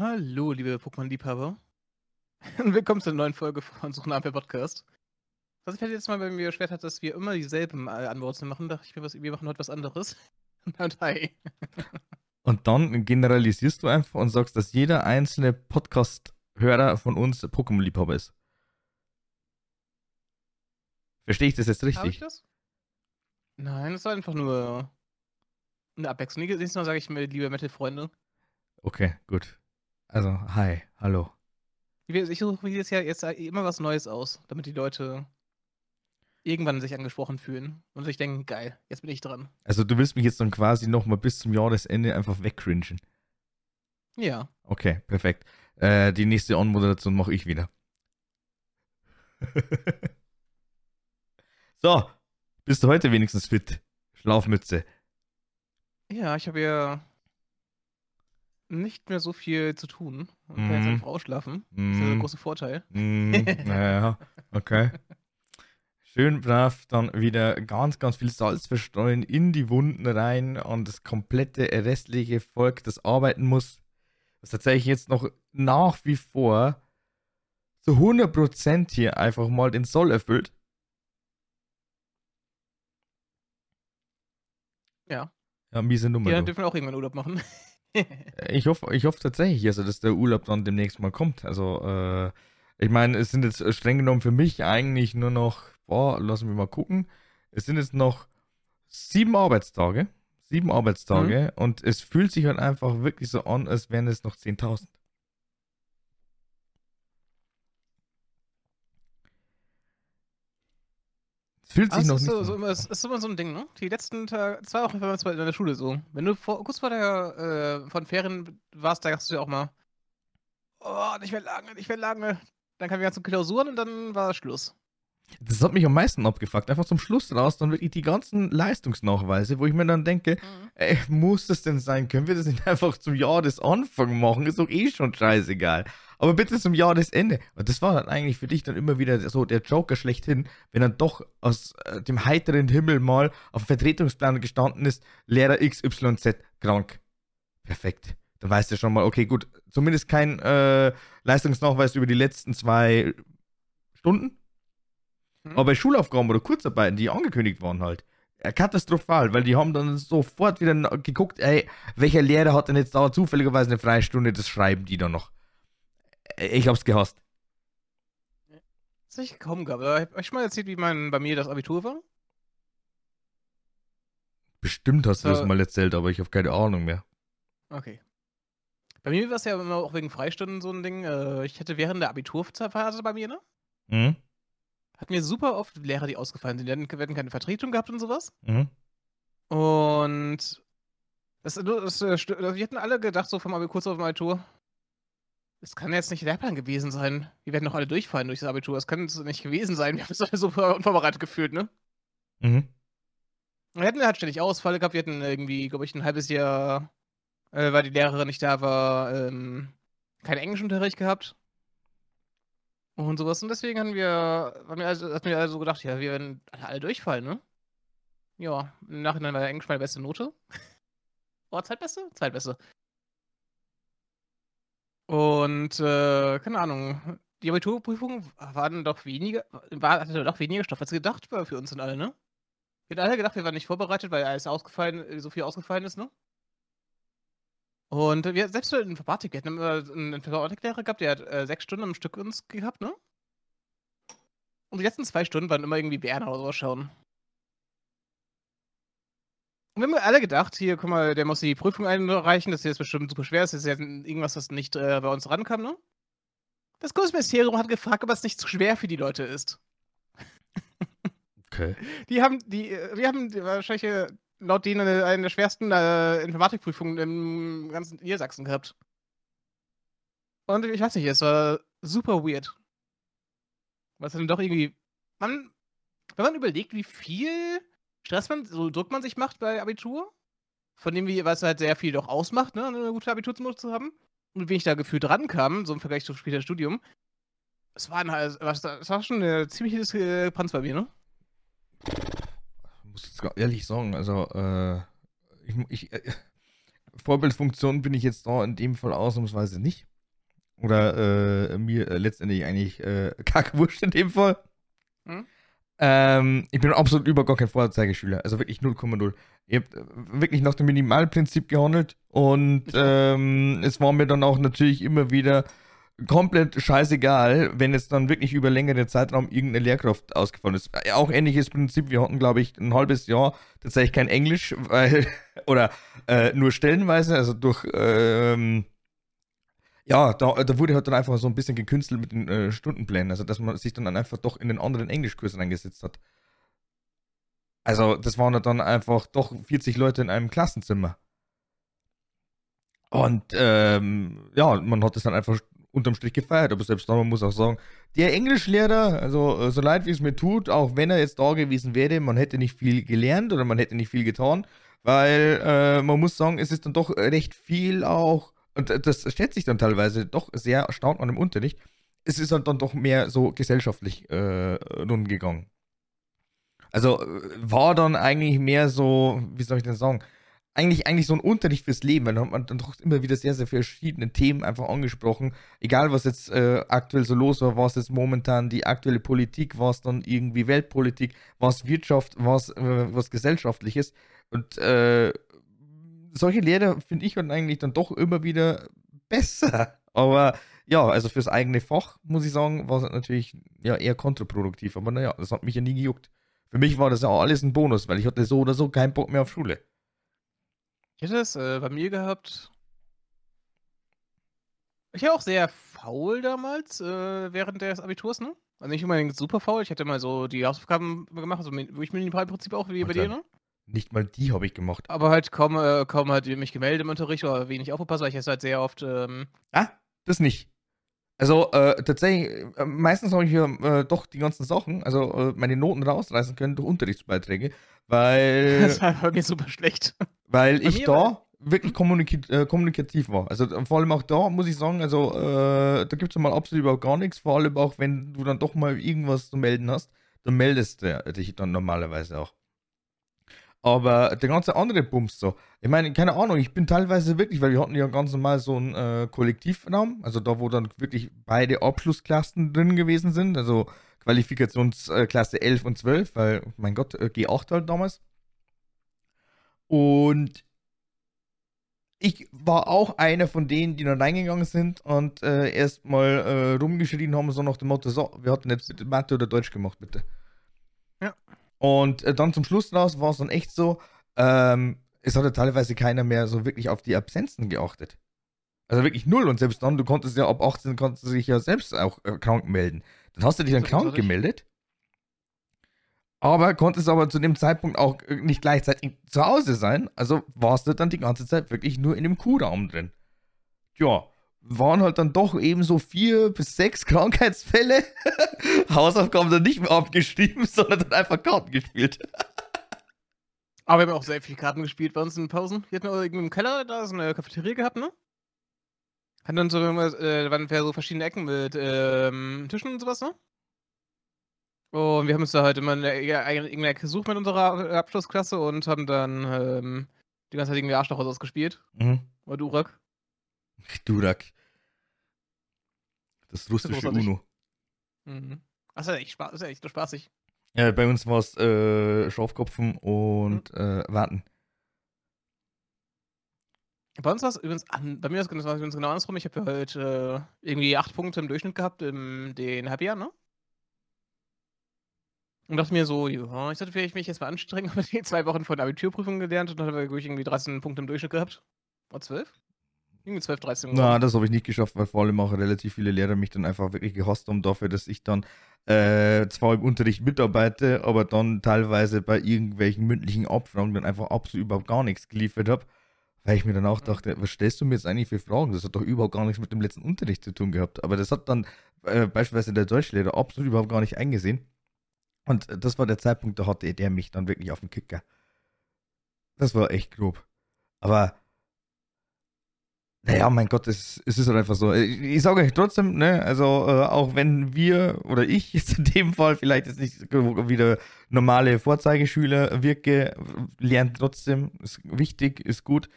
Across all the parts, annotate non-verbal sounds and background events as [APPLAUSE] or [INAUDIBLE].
Hallo, liebe Pokémon-Liebhaber. Und [LAUGHS] willkommen zur neuen Folge von Suchen Abwehr Podcast. Was ich jetzt mal bei mir beschwert hat, dass wir immer dieselben äh, Antworten machen, dachte ich mir, wir machen heute was anderes. [LAUGHS] Und hi. [LAUGHS] Und dann generalisierst du einfach und sagst, dass jeder einzelne Podcast-Hörer von uns Pokémon-Liebhaber ist. Verstehe ich das jetzt richtig? Habe ich das? Nein, das war einfach nur eine Abwechslung. Nächstes Mal sage ich mir, liebe Metal-Freunde. Okay, gut. Also, hi, hallo. Ich suche mir jedes Jahr jetzt immer was Neues aus, damit die Leute irgendwann sich angesprochen fühlen und sich denken, geil, jetzt bin ich dran. Also du willst mich jetzt dann quasi nochmal bis zum Jahresende einfach wegcringen. Ja. Okay, perfekt. Äh, die nächste On-Moderation mache ich wieder. [LAUGHS] so, bist du heute wenigstens fit? Schlafmütze. Ja, ich habe ja nicht mehr so viel zu tun und kann jetzt einfach ausschlafen. Das ist ja der Mhm. große Vorteil. [LAUGHS] Mm, naja, okay. Schön brav dann wieder ganz, ganz viel Salz verstreuen in die Wunden rein und das komplette restliche Volk, das arbeiten muss, was tatsächlich jetzt noch nach wie vor zu 100% hier einfach mal den Soll erfüllt. Ja. Ja, miese Nummer. Du. dürfen auch irgendwann Urlaub machen. Ich hoffe, ich hoffe tatsächlich, also, dass der Urlaub dann demnächst mal kommt. Also, äh, ich meine, es sind jetzt äh, streng genommen für mich eigentlich nur noch, boah, lassen wir mal gucken. Es sind jetzt noch sieben Arbeitstage. Sieben Arbeitstage und es fühlt sich halt einfach wirklich so an, als wären es noch 10.000. fühlt sich Also, noch ist nicht so, so. immer, es ist immer so ein Ding, ne? Die letzten Tage, zwei Wochen waren wir in der Schule so. Wenn du vor, kurz vor der äh, von Ferien warst, da dachtest du ja auch mal, oh, nicht mehr lange, nicht mehr lange. Dann kamen die ganzen Klausuren und dann war Schluss. Das hat mich am meisten abgefuckt. Einfach zum Schluss raus, dann wirklich die ganzen Leistungsnachweise, wo ich mir dann denke, ey, muss das denn sein? Können wir das nicht [LAUGHS] einfach zum Jahresanfang machen? Ist doch eh schon scheißegal. Aber bitte zum Jahresende. Und das war dann eigentlich für dich dann immer wieder so der Joker schlechthin, wenn dann doch aus äh, dem heiteren Himmel mal auf dem Vertretungsplan gestanden ist, Lehrer XYZ krank. Perfekt. Dann weißt du schon mal, okay, gut, zumindest kein äh, Leistungsnachweis über die letzten zwei Stunden. Hm? Aber bei Schulaufgaben oder Kurzarbeiten, die angekündigt waren halt, äh, katastrophal, weil die haben dann sofort wieder geguckt, ey, welcher Lehrer hat denn jetzt da zufälligerweise eine Freistunde, das schreiben die dann noch. Ich hab's gehasst. Das ich kaum gehabt. Aber Hab ich schon mal erzählt, wie mein, bei mir das Abitur war? Bestimmt hast du Äh. das mal erzählt, aber ich habe keine Ahnung mehr. Okay. Bei mir war es ja immer auch wegen Freistunden so ein Ding. Äh, ich hatte während der Abiturphase bei mir, ne? Mhm. Hatten wir super oft Lehrer, die ausgefallen sind. Die hatten, wir hatten keine Vertretung gehabt und sowas. Mhm. Und das, das, st- wir hatten alle gedacht, so vom Abi, kurz auf dem Abitur, das kann jetzt nicht der Lehrplan gewesen sein. Wir werden doch alle durchfallen durch das Abitur. Das kann es nicht gewesen sein. Wir haben uns alle super unvorbereitet gefühlt, ne? Mhm. Wir hatten halt ständig Ausfälle gehabt. Wir hatten irgendwie, glaube ich, ein halbes Jahr, äh, weil die Lehrerin nicht da war, ähm, keinen Englischunterricht gehabt. Und sowas. Und deswegen haben wir, haben wir also, hatten wir also gedacht, ja, wir werden alle, alle durchfallen, ne? Ja, im Nachhinein war Englisch meine beste Note. [LAUGHS] War zweitbeste? Zweitbeste. Und, äh, keine Ahnung. Die Abiturprüfungen waren doch weniger, war, hatte doch weniger Stoff als gedacht war für uns und alle, ne? Wir hatten alle gedacht, wir waren nicht vorbereitet, weil alles ausgefallen, so viel ausgefallen ist, ne? Und wir, selbst für Informatik, wir hatten einen Informatiklehrer gehabt, der hat äh, sechs Stunden am Stück uns gehabt, ne? Und die letzten zwei Stunden waren immer irgendwie Berner oder sowas schauen. Und wir haben alle gedacht, hier, guck mal, der muss die Prüfung einreichen, das ist jetzt bestimmt super schwer, das ist jetzt irgendwas, das nicht äh, bei uns rankam, ne? Das Kultusministerium hat gefragt, ob es nicht zu schwer für die Leute ist. Okay. Die haben, die, wir haben wahrscheinlich äh, laut denen eine, eine der schwersten äh, Informatikprüfungen im ganzen Niedersachsen gehabt. Und ich weiß nicht, es war super weird. Was dann doch irgendwie. Man, wenn man überlegt, wie viel Stress man, so Druck man sich macht bei Abitur, von dem, wie, was halt sehr viel doch ausmacht, ne, eine gute Abiturnote zu haben, und wie ich da gefühlt rankam, so im Vergleich zu später Studium, es war, ein, es war, es war schon eine ziemliche Diskrepanz bei mir, ne? Ich muss jetzt gar ehrlich sagen, also, äh, ich, ich, äh, Vorbildfunktion bin ich jetzt da in dem Fall ausnahmsweise nicht. Oder äh, mir äh, letztendlich eigentlich äh, [LAUGHS] kackwurscht in dem Fall. Hm? Ähm, ich bin absolut über gar kein Vorzeigeschüler. Also wirklich 0,0. Ich habe äh, wirklich nach dem Minimalprinzip gehandelt und [LAUGHS] ähm, es war mir dann auch natürlich immer wieder komplett scheißegal, wenn es dann wirklich über längere Zeitraum irgendeine Lehrkraft ausgefallen ist. Auch ähnliches Prinzip. Wir hatten, glaube ich, ein halbes Jahr tatsächlich kein Englisch, weil, [LAUGHS] oder äh, nur stellenweise, also durch, ähm, ja, da, da, wurde halt dann einfach so ein bisschen gekünstelt mit den äh, Stundenplänen, also dass man sich dann einfach doch in den anderen Englischkurs reingesetzt hat. Also, das waren dann einfach doch 40 Leute in einem Klassenzimmer. Und ähm, ja, man hat es dann einfach unterm Strich gefeiert. Aber selbst da, man muss auch sagen, der Englischlehrer, also äh, so leid wie es mir tut, auch wenn er jetzt da gewesen wäre, man hätte nicht viel gelernt oder man hätte nicht viel getan, weil äh, man muss sagen, es ist dann doch recht viel auch, und das schätze ich dann teilweise doch sehr erstaunt an dem Unterricht, es ist dann doch mehr so gesellschaftlich äh, rumgegangen. Also äh, war dann eigentlich mehr so, wie soll ich denn sagen, eigentlich, eigentlich so ein Unterricht fürs Leben, weil man dann doch immer wieder sehr, sehr verschiedene Themen einfach angesprochen. Egal, was jetzt äh, aktuell so los war, was jetzt momentan die aktuelle Politik, was dann irgendwie Weltpolitik, was Wirtschaft, was, äh, was Gesellschaftliches. Und äh, solche Lehrer finde ich dann eigentlich dann doch immer wieder besser. Aber ja, also fürs eigene Fach, muss ich sagen, war es natürlich ja, eher kontraproduktiv. Aber naja, das hat mich ja nie gejuckt. Für mich war das ja alles ein Bonus, weil ich hatte so oder so keinen Bock mehr auf Schule. Ich hätte es äh, bei mir gehabt. Ich war auch sehr faul damals, äh, während des Abiturs, ne? Also nicht unbedingt super faul. Ich hatte mal so die Hausaufgaben gemacht, also wo ich mir im Prinzip auch wie bei dir, ne? Nicht mal die habe ich gemacht. Aber halt kaum, äh, kaum halt mich gemeldet im Unterricht oder wenig aufgepasst, weil ich es halt sehr oft. Ähm ah, das nicht. Also äh, tatsächlich, äh, meistens habe ich ja äh, doch die ganzen Sachen, also äh, meine Noten rausreißen können durch Unterrichtsbeiträge, weil. [LAUGHS] Das war bei mir super schlecht. Weil bei ich da wirklich kommunik äh, kommunikativ war. Also äh, vor allem auch da muss ich sagen, also da gibt es mal absolut überhaupt gar nichts, vor allem auch wenn du dann doch mal irgendwas zu melden hast, dann meldest du dich dann normalerweise auch. Aber der ganze andere Bums so. Ich meine, keine Ahnung, ich bin teilweise wirklich, weil wir hatten ja ganz normal so einen äh, Kollektivraum, also da, wo dann wirklich beide Abschlussklassen drin gewesen sind, also Qualifikationsklasse 11 und 12, weil, mein Gott, äh, G8 halt damals. Und ich war auch einer von denen, die dann reingegangen sind und äh, erstmal äh, rumgeschrien haben, so nach dem Motto, so, wir hatten jetzt Mathe oder Deutsch gemacht, bitte. Ja. Und äh, dann zum Schluss raus war es dann echt so, ähm, es hatte teilweise keiner mehr so wirklich auf die Absenzen geachtet. Also wirklich null. Und selbst dann, du konntest ja ab 18 konntest du dich ja selbst auch äh, krank melden. Dann hast du dich dann so krank gemeldet. Aber konntest aber zu dem Zeitpunkt auch äh, nicht gleichzeitig zu Hause sein. Also warst du dann die ganze Zeit wirklich nur in dem Kuhraum drin. Ja, waren halt dann doch eben so vier bis sechs Krankheitsfälle. [LAUGHS] Hausaufgaben dann nicht mehr abgeschrieben, [LAUGHS] sondern dann einfach Karten gespielt. Aber wir haben auch sehr viele Karten gespielt bei uns in den Pausen. Wir hatten irgendwie im Keller da so eine Cafeteria gehabt, ne? Hatten dann so, äh, waren so verschiedene Ecken mit ähm, Tischen und sowas, ne? Und wir haben uns da halt immer eine, irgendeine Ecke gesucht mit unserer Abschlussklasse und haben dann ähm, die ganze Zeit irgendwie Arschloch ausgespielt. Mhm. Oder Durak. Durak. Das russische das Uno. Mhm. Das ist ja echt, Spaß, ist ja echt nur spaßig. Ja, bei uns war es äh, Schafkopfen und mhm. äh, Warten. Bei uns war es übrigens, bei mir war es übrigens genau andersrum. Ich habe halt äh, irgendwie acht Punkte im Durchschnitt gehabt in den Halbjahr, ne? Und dachte mir so, ja, ich sollte vielleicht mich jetzt mal anstrengen, [LAUGHS] aber die zwei Wochen vor der Abiturprüfung gelernt und dann habe ich irgendwie 13 Punkte im Durchschnitt gehabt. Oder 12? Irgendwie 12, 13 Na, das habe ich nicht geschafft, weil vor allem auch relativ viele Lehrer mich dann einfach wirklich gehasst haben dafür, dass ich dann äh, zwar im Unterricht mitarbeite, aber dann teilweise bei irgendwelchen mündlichen Abfragen dann einfach absolut überhaupt gar nichts geliefert habe. Weil ich mir dann auch dachte, was stellst du mir jetzt eigentlich für Fragen? Das hat doch überhaupt gar nichts mit dem letzten Unterricht zu tun gehabt. Aber das hat dann äh, beispielsweise der Deutschlehrer absolut überhaupt gar nicht eingesehen. Und das war der Zeitpunkt, da hatte der mich dann wirklich auf den Kicker. Das war echt grob. Aber, naja, mein Gott, es, es ist halt einfach so. Ich, ich sage euch trotzdem, ne, also äh, auch wenn wir oder ich [LAUGHS] jetzt in dem Fall vielleicht jetzt nicht wieder normale Vorzeigeschüler wirke, lernt trotzdem, ist wichtig, ist gut.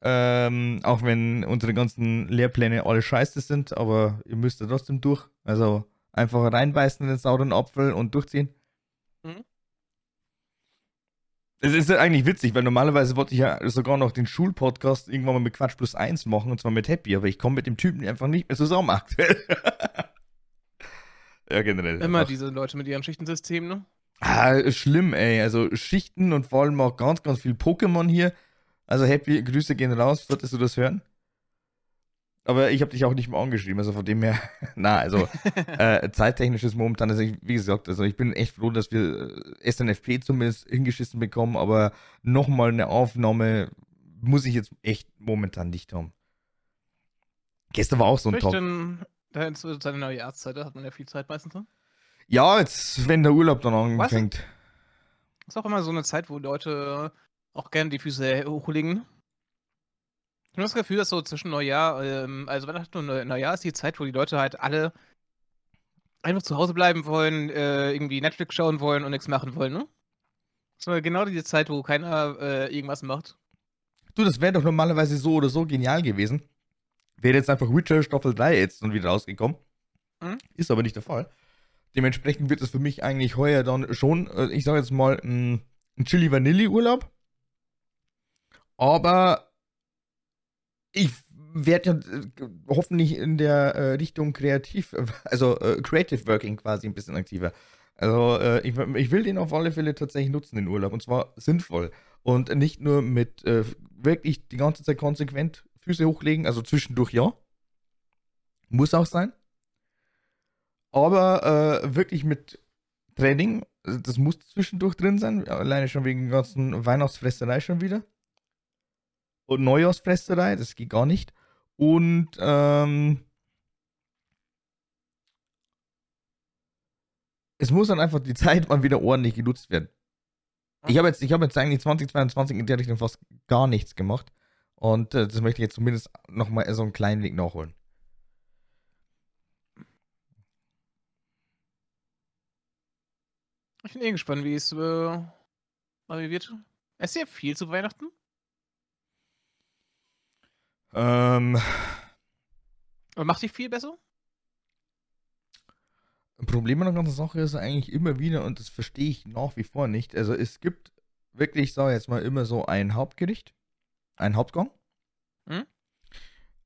Ähm, auch wenn unsere ganzen Lehrpläne alle scheiße sind, aber ihr müsst da trotzdem durch. Also einfach reinbeißen in den sauren Apfel und durchziehen. Mhm. Es ist ja eigentlich witzig, weil normalerweise wollte ich ja sogar noch den Schulpodcast irgendwann mal mit Quatsch plus eins machen und zwar mit Happy, aber ich komme mit dem Typen einfach nicht mehr zusammen aktuell. [LAUGHS] ja, generell. Immer einfach. diese Leute mit ihren Schichtensystemen, ne? Ah, schlimm, ey. Also Schichten und vor allem auch ganz, ganz viel Pokémon hier. Also Happy, Grüße gehen raus, solltest du das hören? Aber ich habe dich auch nicht mal angeschrieben, also von dem her, [LAUGHS] na, also [LAUGHS] äh, zeittechnisch ist momentan, also ich, wie gesagt, also ich bin echt froh, dass wir äh, SNFP zumindest hingeschissen bekommen, aber nochmal eine Aufnahme muss ich jetzt echt momentan nicht haben. Gestern war auch so ein Tag. Denn, da ist seine neue Jahreszeit, da hat man ja viel Zeit meistens. Ne? Ja, jetzt, wenn der Urlaub dann anfängt. Ist auch immer so eine Zeit, wo Leute auch gerne die Füße hochlegen. Ich habe das Gefühl, dass so zwischen Neujahr, ähm, also Weihnachten und Neujahr ist die Zeit, wo die Leute halt alle einfach zu Hause bleiben wollen, äh, irgendwie Netflix schauen wollen und nichts machen wollen, ne? Das war genau diese Zeit, wo keiner äh, irgendwas macht. Du, das wäre doch normalerweise so oder so genial gewesen. Wäre jetzt einfach Witcher Staffel 3 jetzt und wieder rausgekommen. Mhm. Ist aber nicht der Fall. Dementsprechend wird es für mich eigentlich heuer dann schon, äh, ich sage jetzt mal, ein, ein Chili Vanilli Urlaub. Aber ich werde ja äh, hoffentlich in der äh, Richtung kreativ, [LAUGHS] also äh, Creative Working quasi ein bisschen aktiver. Also äh, ich, ich, will den auf alle Fälle tatsächlich nutzen, den Urlaub, und zwar sinnvoll. Und nicht nur mit äh, wirklich die ganze Zeit konsequent Füße hochlegen, also zwischendurch ja. Muss auch sein. Aber äh, wirklich mit Training, das muss zwischendurch drin sein, alleine schon wegen der ganzen Weihnachtsfresserei schon wieder und Neujahrsfresserei, das geht gar nicht. Und ähm, es muss dann einfach die [LAUGHS] Zeit mal wieder ordentlich genutzt werden. Ich habe jetzt, hab jetzt eigentlich 2022 in der Richtung fast gar nichts gemacht. Und äh, das möchte ich jetzt zumindest nochmal so einen kleinen Weg nachholen. Ich bin eh gespannt, wie es äh, wird. Esst ihr viel zu Weihnachten? Ähm, Aber macht dich viel besser? Problem an der ganzen Sache ist eigentlich immer wieder, und das verstehe ich nach wie vor nicht. Also es gibt wirklich, sag ich jetzt mal, immer so ein Hauptgericht, ein Hauptgang. Hm?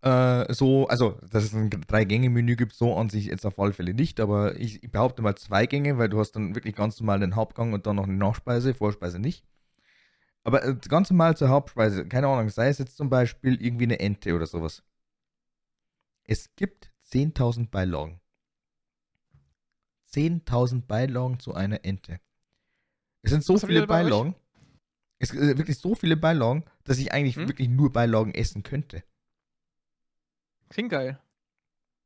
Äh, so, also, dass es ein Drei-Gänge-Menü gibt, so an sich jetzt auf alle Fälle nicht, aber ich, ich, behaupte mal zwei Gänge, weil du hast dann wirklich ganz normal den Hauptgang und dann noch eine Nachspeise, Vorspeise nicht. Aber äh, ganz normal zur Hauptspeise, keine Ahnung, sei es jetzt zum Beispiel irgendwie eine Ente oder sowas. Es gibt 10.000 Beilagen. 10.000 Beilagen zu einer Ente. Es sind so Was viele Beilagen. Es sind äh, wirklich so viele Beilagen, dass ich eigentlich hm? wirklich nur Beilagen essen könnte. Klingt geil.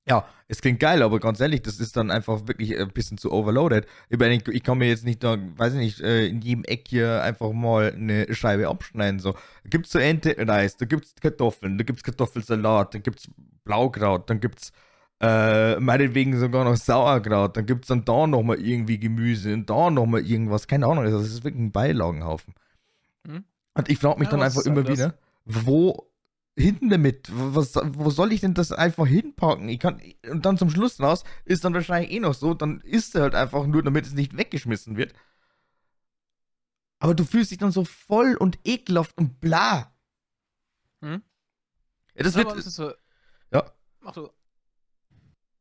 Ja, es klingt geil, aber ganz ehrlich, das ist dann einfach wirklich ein bisschen zu overloaded. Ich, meine, ich, ich kann mir jetzt nicht da, weiß ich nicht, äh, in jedem Eck hier einfach mal eine Scheibe abschneiden. So, da gibt's so Ente, Reis, da gibt's Kartoffeln, da gibt's Kartoffelsalat, da gibt's Blaukraut, dann gibt's äh, meinetwegen sogar noch Sauerkraut, dann gibt's dann da nochmal irgendwie Gemüse und da nochmal irgendwas, keine Ahnung, das ist wirklich ein Beilagenhaufen. Hm? Und ich frage mich ja, dann einfach immer wieder, wo hinten damit? Was, wo soll ich denn das einfach hinpacken? Ich kann, und dann zum Schluss raus ist dann wahrscheinlich eh noch so, dann isst er halt einfach nur, damit es nicht weggeschmissen wird. Aber du fühlst dich dann so voll und ekelhaft und bla. Hm? Ja, das wird. So, ja. Mach du.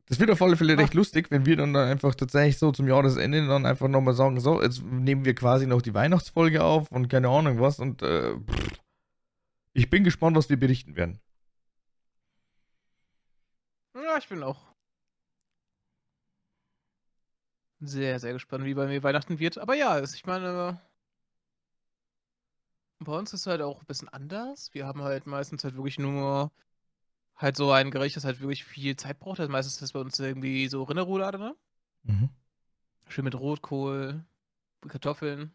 Das wird auf alle Fälle recht lustig, wenn wir dann, dann einfach tatsächlich so zum Jahresende dann einfach nochmal sagen, so, jetzt nehmen wir quasi noch die Weihnachtsfolge auf und keine Ahnung was und äh, pff, ich bin gespannt, was wir berichten werden. Ja, ich bin auch sehr, sehr gespannt, wie bei mir Weihnachten wird. Aber ja, ich meine, bei uns ist es halt auch ein bisschen anders. Wir haben halt meistens halt wirklich nur halt so ein Gericht, das halt wirklich viel Zeit braucht. Also meistens ist es bei uns irgendwie so Rinderroulade, ne? Mhm. Schön mit Rotkohl, Kartoffeln.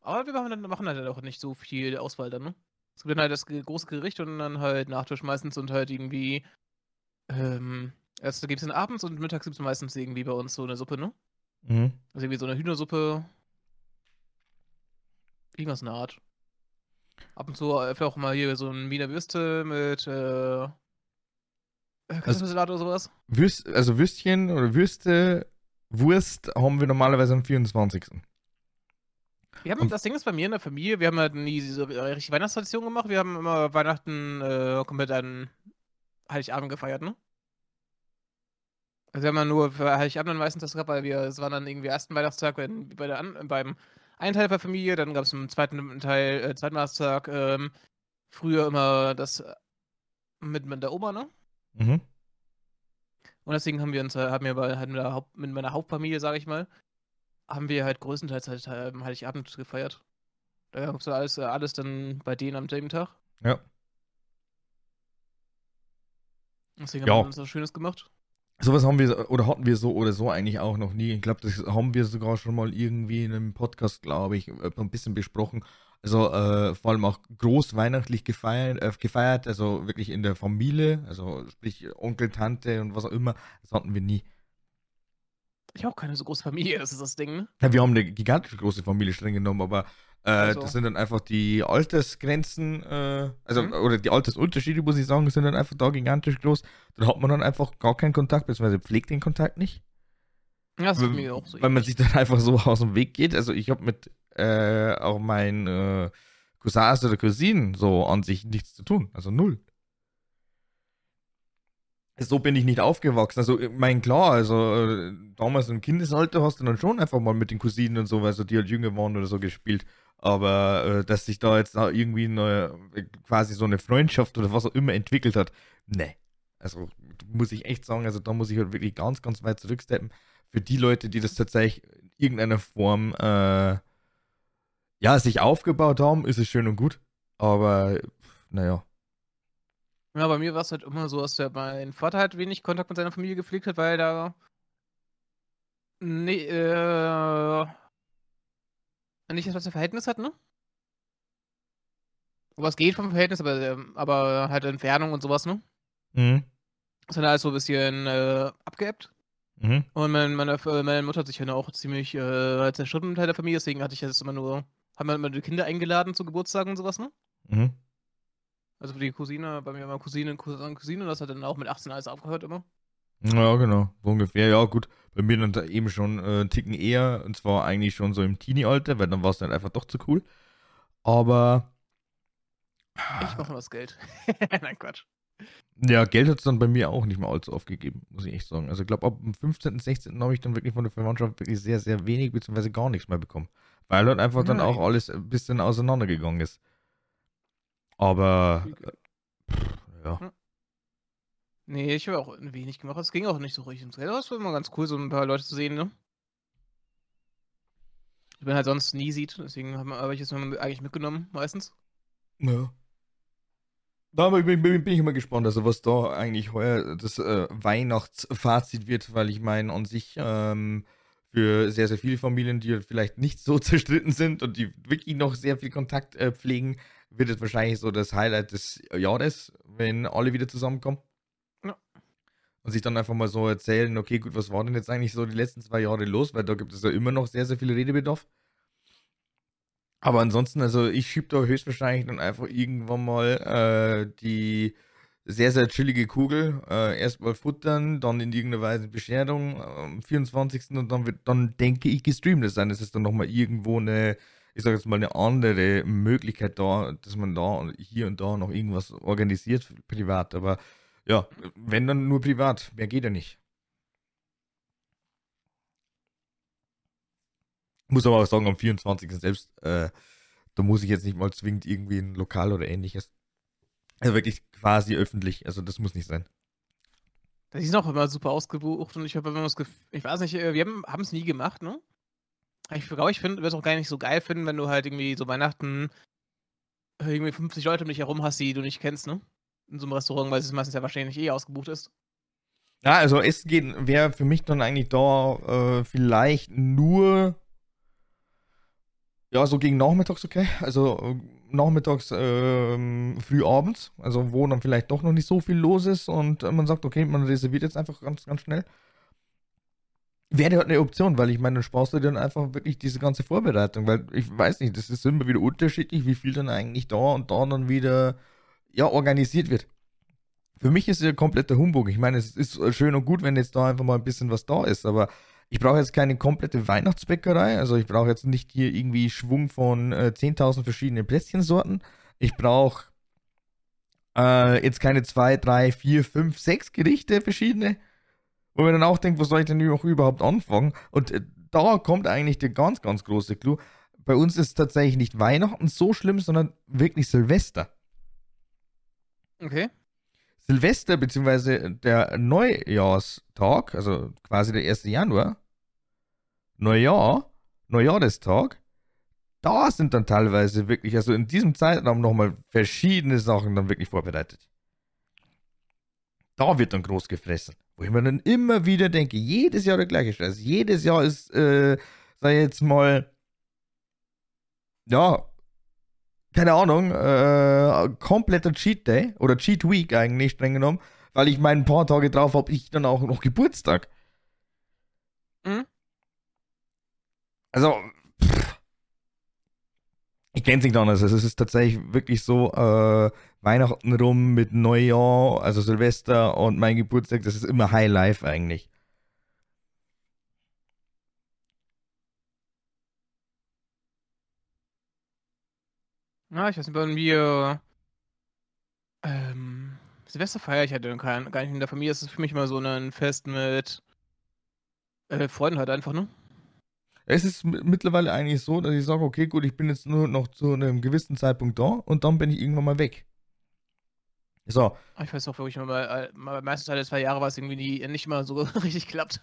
Aber wir machen, machen halt auch nicht so viel Auswahl dann, ne? Es gibt dann halt das große Gericht und dann halt Nachtisch meistens und halt irgendwie. Ähm, erst gibt es dann abends und mittags gibt es meistens irgendwie bei uns so eine Suppe, ne? Mhm. Also irgendwie so eine Hühnersuppe. Irgendwas in der Art. Ab und zu einfach auch mal hier so ein Wiener Würste mit äh, äh Kartoffelsalat oder sowas. Würst, also Würstchen oder Würste, Wurst haben wir normalerweise am 24. Wir haben, und das Ding ist bei mir in der Familie, wir haben halt nie diese richtige Weihnachtstradition gemacht. Wir haben immer Weihnachten äh, komplett an Heiligabend gefeiert, ne? Also wir haben dann nur für Heiligabend meistens das gehabt, weil wir, es war dann irgendwie ersten Weihnachtstag wenn, bei der, beim einen Teil der Familie, dann gab es im zweiten Teil, äh, zweiten Weihnachtstag, ähm, früher immer das mit, mit der Oma, ne? Mhm. Und deswegen haben wir uns, äh, haben wir bei, halt mit, Haupt, mit meiner Hauptfamilie, sage ich mal, haben wir halt größtenteils halt äh, Heiligabend gefeiert. Da gab es alles, äh, alles dann bei denen am selben Tag. Ja. Deswegen ja. haben wir uns was Schönes gemacht. Sowas haben wir oder hatten wir so oder so eigentlich auch noch nie. Ich glaube, das haben wir sogar schon mal irgendwie in einem Podcast, glaube ich, äh, ein bisschen besprochen. Also äh, vor allem auch groß weihnachtlich gefeiert, äh, gefeiert, also wirklich in der Familie, also sprich Onkel, Tante und was auch immer. Das hatten wir nie. Ich habe auch keine so große Familie, das ist das Ding. Ne? Ja, wir haben eine gigantisch große Familie streng genommen, aber äh, also. Das sind dann einfach die Altersgrenzen, äh, also mhm. oder die Altersunterschiede, muss ich sagen, sind dann einfach da gigantisch groß. Dann hat man dann einfach gar keinen Kontakt, beziehungsweise pflegt den Kontakt nicht. Ja, das ist mir auch so. Weil man sich dann einfach so aus dem Weg geht. Also ich habe mit äh, auch meinen äh, Cousins oder Cousinen so an sich nichts zu tun. Also null so bin ich nicht aufgewachsen. Also, ich meine, klar, also äh, damals im Kindesalter hast du dann schon einfach mal mit den Cousinen und so, weil so die halt jünger waren oder so gespielt. Aber äh, dass sich da jetzt irgendwie eine, quasi so eine Freundschaft oder was auch immer entwickelt hat, ne. Also muss ich echt sagen, also da muss ich halt wirklich ganz, ganz weit zurücksteppen. Für die Leute, die das tatsächlich in irgendeiner Form äh, ja, sich aufgebaut haben, ist es schön und gut. Aber naja. Ja, bei mir war es halt immer so, dass der mein Vater halt wenig Kontakt mit seiner Familie gepflegt hat, weil er da nee, äh, nicht das beste Verhältnis hat, ne? Was geht vom Verhältnis, aber, ähm, aber halt Entfernung und sowas, ne? Mhm. Das hat alles so ein bisschen äh, abgeebbt. Mhm. Und mein, meine, meine Mutter hat sich ja auch ziemlich äh, zerstritten mit der Familie, deswegen hatte ich jetzt immer nur, haben wir immer die Kinder eingeladen zu Geburtstagen und sowas, ne? Mhm. Also die Cousine, bei mir war Cousine, Cousin, Cousine, das hat dann auch mit 18 alles aufgehört immer. Ja, genau, so ungefähr. Ja, gut. Bei mir dann da eben schon äh, einen Ticken eher, und zwar eigentlich schon so im Teenie-Alter, weil dann war es dann einfach doch zu cool. Aber. Ich mache was Geld. [LAUGHS] Nein, Quatsch. Ja, Geld hat es dann bei mir auch nicht mehr allzu oft gegeben, muss ich echt sagen. Also ich glaube, ab dem 15., 16. habe ich dann wirklich von der Verwandtschaft wirklich sehr, sehr wenig, beziehungsweise gar nichts mehr bekommen. Weil halt einfach Nein. dann auch alles ein bisschen auseinandergegangen ist. Aber. Äh, ja. Hm. Nee, ich habe auch wenig gemacht. Es ging auch nicht so richtig ums Geld. Aber es war immer ganz cool, so ein paar Leute zu sehen, ne? Ich bin halt sonst nie sieht, deswegen habe hab ich es eigentlich mitgenommen, meistens. Ja. Da bin, bin, bin, ich immer gespannt, also was da eigentlich heuer das äh, Weihnachtsfazit wird, weil ich meine, an sich ähm, für sehr, sehr viele Familien, die vielleicht nicht so [LAUGHS] zerstritten sind und die wirklich noch sehr viel Kontakt äh, pflegen, wird es wahrscheinlich so das Highlight des Jahres, wenn alle wieder zusammenkommen. Ja. Und sich dann einfach mal so erzählen, okay, gut, was war denn jetzt eigentlich so die letzten zwei Jahre los? Weil da gibt es ja immer noch sehr, sehr viel Redebedarf. Aber ansonsten, also ich schiebe da höchstwahrscheinlich dann einfach irgendwann mal äh, die sehr, sehr chillige Kugel. Äh, Erstmal futtern, dann in irgendeiner Weise Bescherung am 24. und dann wird dann, denke ich, gestreamt sein. Das ist dann nochmal irgendwo eine ich sage jetzt mal, eine andere Möglichkeit da, dass man da hier und da noch irgendwas organisiert, privat. Aber ja, wenn dann nur privat, mehr geht ja nicht. Muss aber auch sagen, am 24. selbst, äh, da muss ich jetzt nicht mal zwingend irgendwie ein Lokal oder ähnliches. Also wirklich quasi öffentlich, also das muss nicht sein. Das ist auch immer super ausgebucht und ich habe immer das Gefühl, ich weiß nicht, äh, wir haben es nie gemacht, ne? Ich glaube, ich würde es auch gar nicht so geil finden, wenn du halt irgendwie so Weihnachten irgendwie 50 Leute um dich herum hast, die du nicht kennst, ne? In so einem Restaurant, weil es meistens ja wahrscheinlich eh ausgebucht ist. Ja, also Essen wäre für mich dann eigentlich da äh, vielleicht nur ja, so gegen nachmittags okay. Also äh, nachmittags, äh, früh also wo dann vielleicht doch noch nicht so viel los ist und man sagt, okay, man reserviert jetzt einfach ganz, ganz schnell. Wäre halt eine Option, weil ich meine, dann sparst du dann einfach wirklich diese ganze Vorbereitung, weil ich weiß nicht, das ist immer wieder unterschiedlich, wie viel dann eigentlich da und da dann wieder ja, organisiert wird. Für mich ist es ja kompletter Humbug. Ich meine, es ist schön und gut, wenn jetzt da einfach mal ein bisschen was da ist, aber ich brauche jetzt keine komplette Weihnachtsbäckerei. Also ich brauche jetzt nicht hier irgendwie Schwung von äh, 10.000 verschiedenen Plätzchensorten. Ich brauche äh, jetzt keine zwei, drei, vier, fünf, sechs Gerichte verschiedene. Wo man dann auch denkt, wo soll ich denn überhaupt anfangen? Und äh, da kommt eigentlich der ganz, ganz große Clou. Bei uns ist tatsächlich nicht Weihnachten so schlimm, sondern wirklich Silvester. Okay. Silvester bzw. der Neujahrstag, also quasi der 1. Januar, Neujahr, Neujahrestag, da sind dann teilweise wirklich, also in diesem Zeitraum nochmal verschiedene Sachen dann wirklich vorbereitet. Da wird dann groß gefressen. Wo ich mir dann immer wieder denke, jedes Jahr der gleiche Scheiß. Jedes Jahr ist, äh, sag ich jetzt mal, ja, keine Ahnung, äh, kompletter Cheat Day oder Cheat Week eigentlich streng genommen, weil ich meine, ein paar Tage drauf habe ich dann auch noch Geburtstag. Mhm. Also, ich kenne es nicht anders. Also, es ist tatsächlich wirklich so, äh, Weihnachten rum mit Neujahr, also Silvester und mein Geburtstag, das ist immer High Life eigentlich. Ja, ich weiß nicht, bei mir. Ähm, Silvester feiere ich halt gar nicht in der Familie. Es ist für mich immer so ein Fest mit äh, Freunden halt einfach, ne? Es ist mittlerweile eigentlich so, dass ich sage, okay, gut, ich bin jetzt nur noch zu einem gewissen Zeitpunkt da und dann bin ich irgendwann mal weg. So. Ah, ich weiß auch wirklich, mal, mal meistens der zwei Jahre war es irgendwie nie, nicht immer so [LAUGHS] richtig klappt.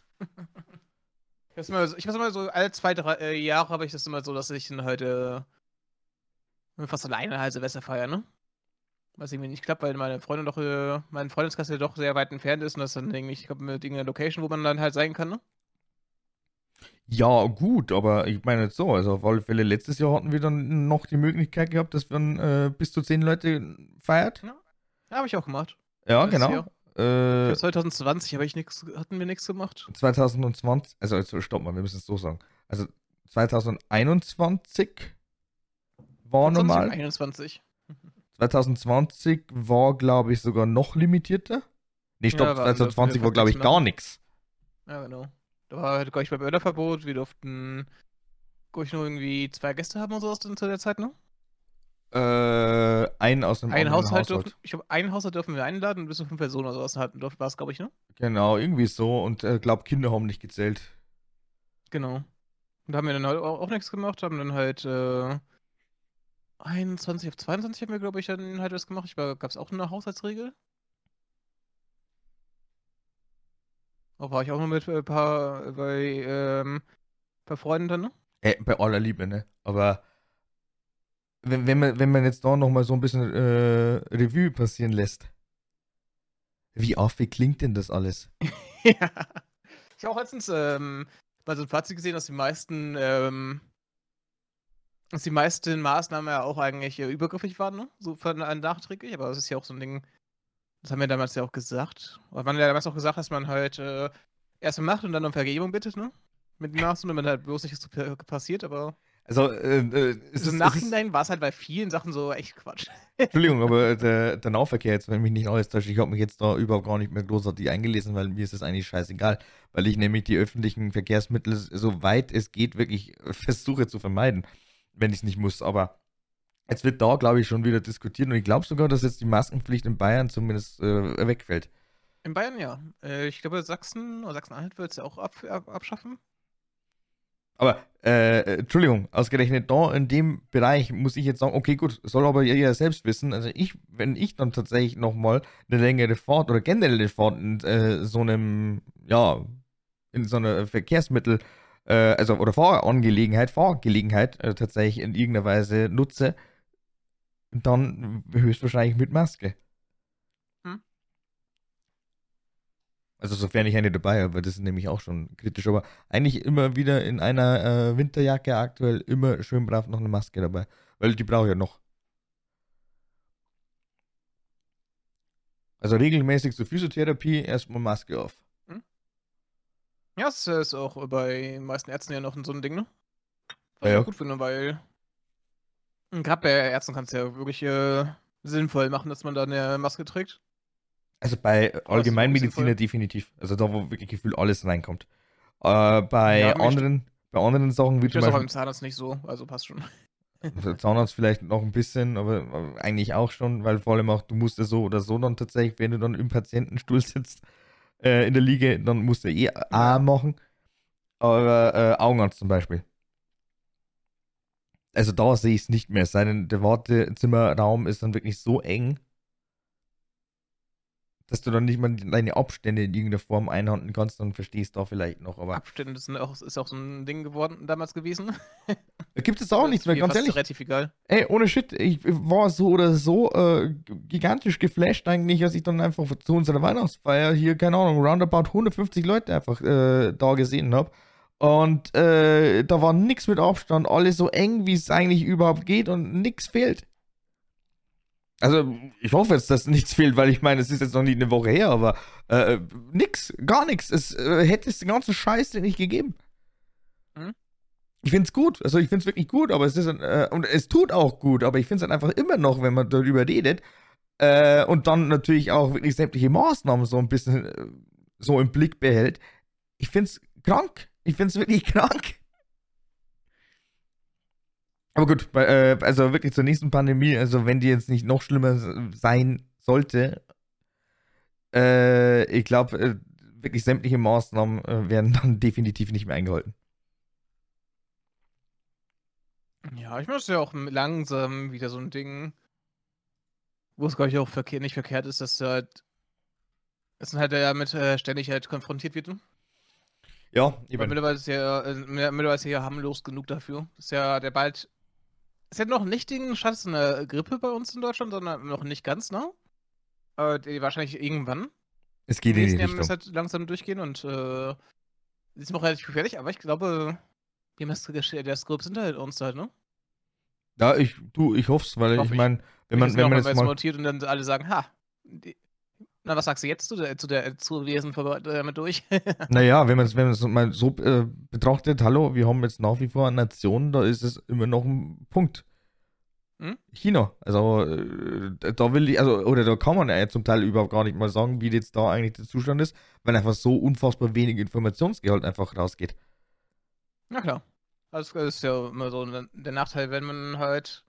ich weiß immer, ich weiß immer so, alle zwei, drei äh, Jahre habe ich das immer so, dass ich dann halt äh, fast alleine halt Silvester feiern, ne? Was irgendwie nicht klappt, weil meine Freundin doch, äh, mein Freundeskreis doch sehr weit entfernt ist und das dann irgendwie, ich glaube, mit irgendeiner Location, wo man dann halt sein kann, ne? Ja, gut, aber ich meine jetzt so, also auf alle Fälle, letztes Jahr hatten wir dann noch die Möglichkeit gehabt, dass man äh, bis zu zehn Leute feiert. Ja, habe ich auch gemacht. Ja, genau. Äh, Für 2020 habe ich nichts, hatten wir nichts gemacht. 2020, also, also stopp mal, wir müssen es so sagen. Also 2021 war normal. 2021. 2020 war, glaube ich, sogar noch limitierter. Nee, stopp, ja, 2020 war, glaube ich, gar nichts. Ja, genau. Da war halt, glaube ich, beim Örderverbot. Wir durften, glaube ich, nur irgendwie zwei Gäste haben oder sowas zu der Zeit, ne? Äh, einen aus einem ein Haushalt. Haushalt. Dürfen, ich glaube, einen Haushalt dürfen wir einladen bis zu fünf Personen oder sowas hatten. War es, glaube ich, ne? Genau, irgendwie so. Und ich äh, glaube, Kinder haben nicht gezählt. Genau. Und da haben wir dann halt auch, auch nichts gemacht, haben dann halt äh, 21 auf 22 haben wir, glaube ich, dann halt was gemacht. Gab es auch eine Haushaltsregel? Auch war ich auch noch mit ein äh, paar, bei ähm, paar Freunden dann, ne? Äh, bei aller Liebe, ne? Aber wenn, wenn, man, wenn man jetzt da nochmal so ein bisschen äh, Revue passieren lässt, wie affig klingt denn das alles? [LAUGHS] ja. Ich habe auch letztens ähm, mal so ein Fazit gesehen, dass die meisten ähm, dass die meisten Maßnahmen ja auch eigentlich äh, übergriffig waren, ne? So von, äh, nachträglich, aber das ist ja auch so ein Ding, das haben wir damals ja auch gesagt. Oder hat ja damals auch gesagt, dass man halt äh, erst macht und dann um Vergebung bittet, ne? Mit den Maßnahmen, damit halt bloß nichts passiert, aber. Also, äh, äh, ist Im Nachhinein war es halt bei vielen Sachen so echt Quatsch. [LAUGHS] Entschuldigung, aber der, der Nahverkehr jetzt, wenn mich nicht alles täuscht, ich habe mich jetzt da überhaupt gar nicht mehr großartig eingelesen, weil mir ist das eigentlich scheißegal, weil ich nämlich die öffentlichen Verkehrsmittel, so weit es geht, wirklich versuche zu vermeiden wenn ich es nicht muss. Aber jetzt wird da, glaube ich, schon wieder diskutiert und ich glaube sogar, dass jetzt die Maskenpflicht in Bayern zumindest äh, wegfällt. In Bayern ja. Äh, ich glaube, Sachsen oder Sachsen-Anhalt wird es ja auch ab, ab, abschaffen. Aber, äh, Entschuldigung, ausgerechnet da in dem Bereich muss ich jetzt sagen, okay, gut, soll aber ihr ja selbst wissen. Also ich, wenn ich dann tatsächlich nochmal eine längere Fahrt oder generelle Fahrt in äh, so einem, ja, in so einer Verkehrsmittel äh, also oder Fahrangelegenheit, Fahrgelegenheit äh, tatsächlich in irgendeiner Weise nutze, dann höchstwahrscheinlich mit Maske. Hm? Also sofern ich eine dabei habe, das ist nämlich auch schon kritisch, aber eigentlich immer wieder in einer äh, Winterjacke aktuell immer schön brav noch eine Maske dabei, weil die brauche ich ja noch. Also regelmäßig zur Physiotherapie erstmal Maske auf. Hm? Ja, das ist auch bei den meisten Ärzten ja noch so ein Ding, ne? Ja, Was ich ja. gut finde, weil gerade bei Ärzten kannst du ja wirklich äh, sinnvoll machen, dass man da eine Maske trägt. Also bei Allgemeinmediziner definitiv. Also da, wo wirklich gefühlt alles reinkommt. Äh, bei Ja, anderen, bei anderen Sachen wie Ich zum weiß auch Beispiel beim Zahnarzt nicht so, also passt schon. Zahnarzt vielleicht noch ein bisschen, aber eigentlich auch schon, weil vor allem auch, du musst ja so oder so dann tatsächlich, wenn du dann im Patientenstuhl sitzt, äh, in der Liege, dann musst du eh A machen. Aber äh, Augenarzt zum Beispiel. Also da sehe ich es nicht mehr, es sei denn, der Wartezimmerraum ist dann wirklich so eng, dass du dann nicht mal deine Abstände in irgendeiner Form einhalten kannst, dann verstehst du da vielleicht noch. Aber Abstände sind auch, ist auch so ein Ding geworden damals gewesen. da [LAUGHS] gibt es auch Das nichts mehr, ganz ehrlich. relativ egal. Ey, ohne Shit, ich war so oder so äh, gigantisch geflasht eigentlich, als ich dann einfach zu unserer Weihnachtsfeier hier, keine Ahnung, roundabout 150 Leute einfach äh, da gesehen habe. Und äh, da war nix mit Abstand, alles so eng, wie es eigentlich überhaupt geht und nix fehlt. Also, ich hoffe jetzt, dass nichts fehlt, weil ich meine, es ist jetzt noch nicht eine Woche her, aber äh, nix, gar nichts. Es äh, hätte es den ganzen Scheiß nicht gegeben. Mhm. Ich find's gut, also ich find's wirklich gut, aber es ist, äh, und es tut auch gut, aber ich find's halt einfach immer noch, wenn man darüber redet, äh, und dann natürlich auch wirklich sämtliche Maßnahmen so ein bisschen äh, so im Blick behält. Ich find's krank. Ich find's wirklich [LAUGHS] krank. Aber gut, äh, also wirklich zur nächsten Pandemie, also wenn die jetzt nicht noch schlimmer sein sollte, äh, ich glaube, äh, wirklich sämtliche Maßnahmen werden dann [LAUGHS] definitiv nicht mehr eingehalten. Ja, ich es ist ja auch langsam wieder so ein Ding, wo es, glaube ich, auch verkehr nicht verkehrt ist, dass du halt, dass man halt damit ständig halt konfrontiert wird. Ja, eben. mittlerweile ist ja, äh, mittlerweile ist ja harmlos genug dafür. Ist ja der bald. Es hat noch nicht den Status einer Grippe bei uns in Deutschland, sondern noch nicht ganz, ne? Aber die wahrscheinlich irgendwann. Es geht in die Richtung. muss halt langsam durchgehen und äh, ist noch relativ gefährlich, aber ich glaube, die der Scope sind halt uns halt, ne? Ja, ich, du, ich hoffe es, weil ich ich. meine, wenn man, wenn man jetzt mal. mutiert und dann alle sagen, ha, die, na, was sagst du jetzt zu der, zu der zu Wesen damit durch? [LAUGHS] Naja, wenn man es wenn man's mal so äh, betrachtet, hallo, wir haben jetzt nach wie vor eine Nation, da ist es immer noch ein Punkt. Hm? China. Also, äh, da will ich, also, oder da kann man ja zum Teil überhaupt gar nicht mal sagen, wie jetzt da eigentlich der Zustand ist, weil einfach so unfassbar wenig Informationsgehalt einfach rausgeht. Na klar. Also, das ist ja immer so der der Nachteil, wenn man halt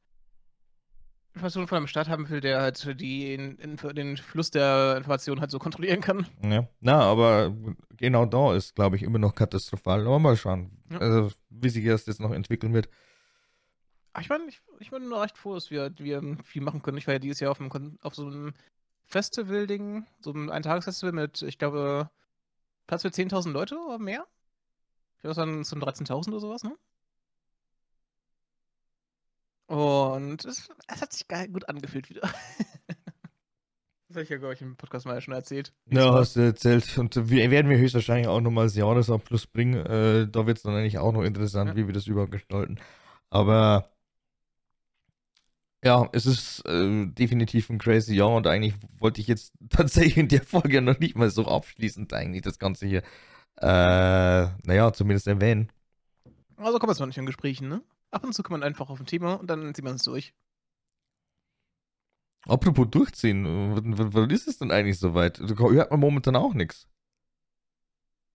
Informationen von einem Staat haben will, der halt die, den Fluss der Informationen halt so kontrollieren kann. Ja. Na, aber genau da ist, glaube ich, immer noch katastrophal. Aber mal schauen, Ja. also, wie sich das jetzt noch entwickeln wird. Ich meine, ich, ich bin nur recht froh, dass wir, wir viel machen können. Ich war ja dieses Jahr auf, einem, auf so einem Festival-Ding, so einem Eintagesfestival mit, ich glaube, Platz für 10.000 Leute oder mehr. Ich glaube, es waren so 13.000 oder sowas, ne? Und es, es hat sich geil gut angefühlt wieder. [LAUGHS] das habe ich ja, glaube ich, im Podcast mal schon erzählt. Ja, hast du erzählt. Und wir werden wir höchstwahrscheinlich auch nochmal das Jahresabschluss bringen. Äh, da wird es dann eigentlich auch noch interessant, Ja. wie wir das überhaupt gestalten. Aber ja, es ist äh, definitiv ein crazy Jahr und eigentlich wollte ich jetzt [LAUGHS] tatsächlich in der Folge noch nicht mal so abschließend eigentlich das Ganze hier, äh, naja, zumindest erwähnen. Also kommt es noch nicht in Gesprächen, ne? Ab und zu kommt man einfach auf ein Thema und dann zieht man es durch. Apropos durchziehen, w- wann ist es denn eigentlich soweit? Hört man momentan auch nichts.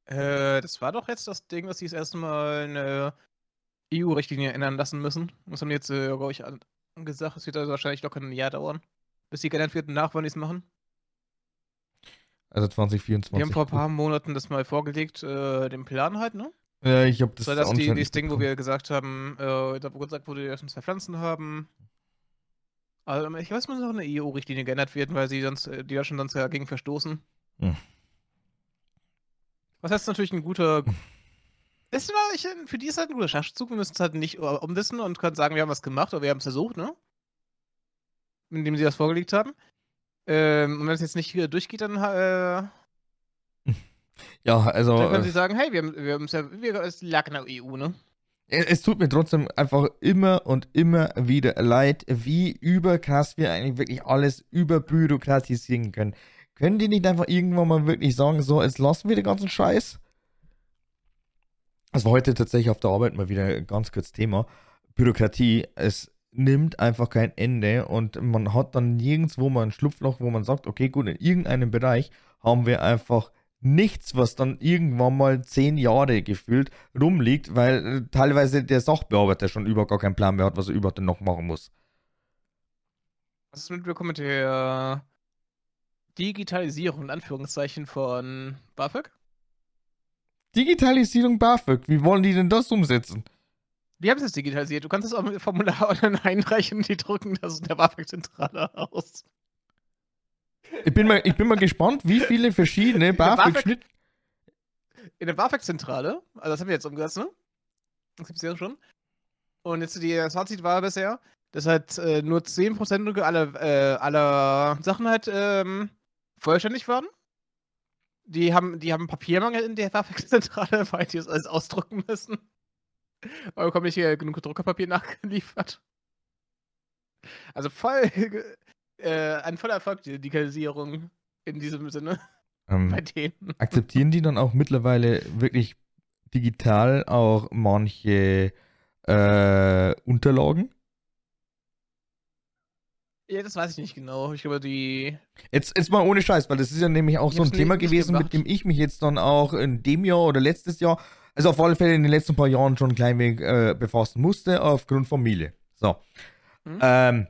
Äh, das war doch jetzt das Ding, dass sie das erste Mal eine EU-Richtlinie ändern lassen müssen. Das haben die jetzt, äh, glaube ich, gesagt. Es wird also wahrscheinlich locker ein Jahr dauern, bis die geändert wird und nach, wann die es machen. Also 2024. Die haben vor ein paar Monaten das mal vorgelegt, äh, den Plan halt, ne? Ja, ich habe Das das war das die, nicht Ding, wo wir gesagt haben, äh, da wo gesagt wurde, dass wir zwei Pflanzen haben. Also, ich weiß, muss noch eine EU-Richtlinie geändert werden, weil sie sonst, äh, die da schon sonst dagegen verstoßen. Hm. Was heißt natürlich ein guter. Ist ich, für die ist halt ein guter Schachzug. Wir müssen es halt nicht äh, umwissen und können sagen, wir haben was gemacht oder wir haben es versucht, ne? Indem sie das vorgelegt haben. Ähm, und wenn es jetzt nicht äh, durchgeht, dann, äh, Ja, also. dann können äh, sie sagen, hey, wir haben wir haben's ja, wir, es lag in der EU, ne? Es es tut mir trotzdem einfach immer und immer wieder leid, wie überkrass wir eigentlich wirklich alles überbürokratisieren können. Können die nicht einfach irgendwann mal wirklich sagen, so, jetzt lassen wir den ganzen Scheiß? Das war heute tatsächlich auf der Arbeit mal wieder ganz kurz Thema. Bürokratie, es nimmt einfach kein Ende und man hat dann nirgendwo mal ein Schlupfloch, wo man sagt, okay, gut, in irgendeinem Bereich haben wir einfach nichts, was dann irgendwann mal zehn Jahre gefühlt rumliegt, weil äh, teilweise der Sachbearbeiter schon über gar keinen Plan mehr hat, was er überhaupt denn noch machen muss. Was ist mitbekommen mit der Digitalisierung, in Anführungszeichen, von BAföG? Digitalisierung BAföG, wie wollen die denn das umsetzen? Die haben es jetzt digitalisiert. Du kannst es auch mit Formular [LAUGHS] online einreichen, die drucken das in der BAföG-Zentrale aus. Ich bin, mal, ich bin mal gespannt, wie viele verschiedene BAföG-Schnitt. In der BAföG-Zentrale, also das haben wir jetzt umgesetzt, ne? Das gibt es ja schon. Und jetzt die, das Fazit war bisher, dass halt äh, nur 10% aller, äh, aller Sachen halt ähm, vollständig waren. Die haben, die haben Papiermangel in der BAföG-Zentrale, [LAUGHS] weil die das alles ausdrucken müssen. Aber bekommen nicht hier genug Druckerpapier [LAUGHS] nachgeliefert. Also voll äh, ein voller Erfolg, die Digitalisierung in diesem Sinne. Ähm, bei denen. Akzeptieren die dann auch mittlerweile wirklich digital auch manche äh, Unterlagen? Ja, das weiß ich nicht genau. Ich glaube, die. Jetzt, jetzt mal ohne Scheiß, weil das ist ja nämlich auch so ein Thema gewesen, mit dem ich mich jetzt dann auch in dem Jahr oder letztes Jahr, also auf alle Fälle in den letzten paar Jahren schon ein klein wenig äh, befassen musste, aufgrund Familie. So. Hm? Ähm,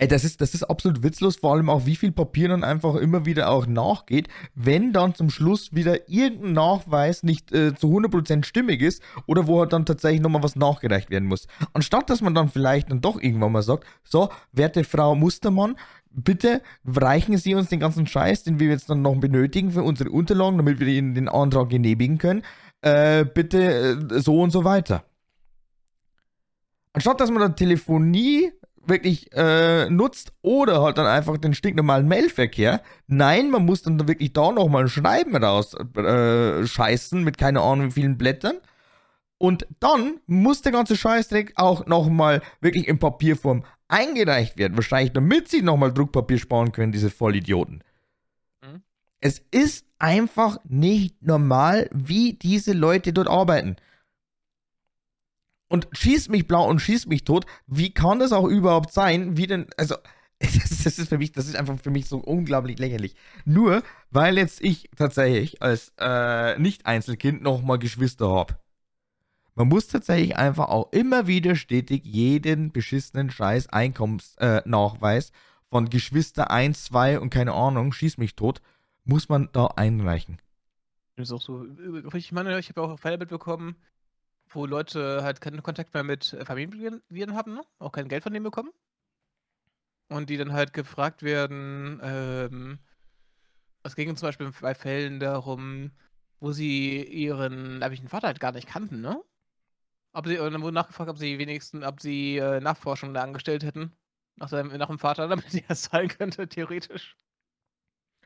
Ey, das ist, das ist absolut witzlos, vor allem auch wie viel Papier dann einfach immer wieder auch nachgeht, wenn dann zum Schluss wieder irgendein Nachweis nicht äh, zu 100% stimmig ist oder wo halt dann tatsächlich nochmal was nachgereicht werden muss. Anstatt dass man dann vielleicht dann doch irgendwann mal sagt, so, werte Frau Mustermann, bitte reichen Sie uns den ganzen Scheiß, den wir jetzt dann noch benötigen für unsere Unterlagen, damit wir Ihnen den Antrag genehmigen können, äh, bitte äh, so und so weiter. Anstatt dass man dann Telefonie wirklich äh, nutzt oder halt dann einfach den stinknormalen Mailverkehr. Nein, man muss dann wirklich da nochmal ein Schreiben raus äh, scheißen mit keine Ahnung wie vielen Blättern. Und dann muss der ganze Scheißdreck auch nochmal wirklich in Papierform eingereicht werden. Wahrscheinlich damit sie nochmal Druckpapier sparen können, diese Vollidioten. Mhm. Es ist einfach nicht normal, wie diese Leute dort arbeiten und schießt mich blau und schießt mich tot. Wie kann das auch überhaupt sein? Wie denn, also, [LAUGHS] das ist, für mich, das ist einfach für mich so unglaublich lächerlich. Nur, weil jetzt ich tatsächlich als äh, Nicht-Einzelkind nochmal Geschwister habe. Man muss tatsächlich einfach auch immer wieder stetig jeden beschissenen Scheiß Einkommensnachweis äh, von Geschwister 1, 2 und keine Ahnung, schieß mich tot, muss man da einreichen. Das ist auch so. Ich meine, ich habe auch Fälle mitbekommen, wo Leute halt keinen Kontakt mehr mit äh, Familienviren haben, ne? auch kein Geld von denen bekommen. Und die dann halt gefragt werden, ähm, es ging zum Beispiel bei Fällen darum, wo sie ihren leiblichen Vater halt gar nicht kannten, ne? Ob sie, und dann wurde nachgefragt, ob sie wenigstens, ob sie äh, Nachforschung da angestellt hätten. Nach, seinem, nach dem Vater, [LAUGHS] damit sie das zahlen könnte, theoretisch.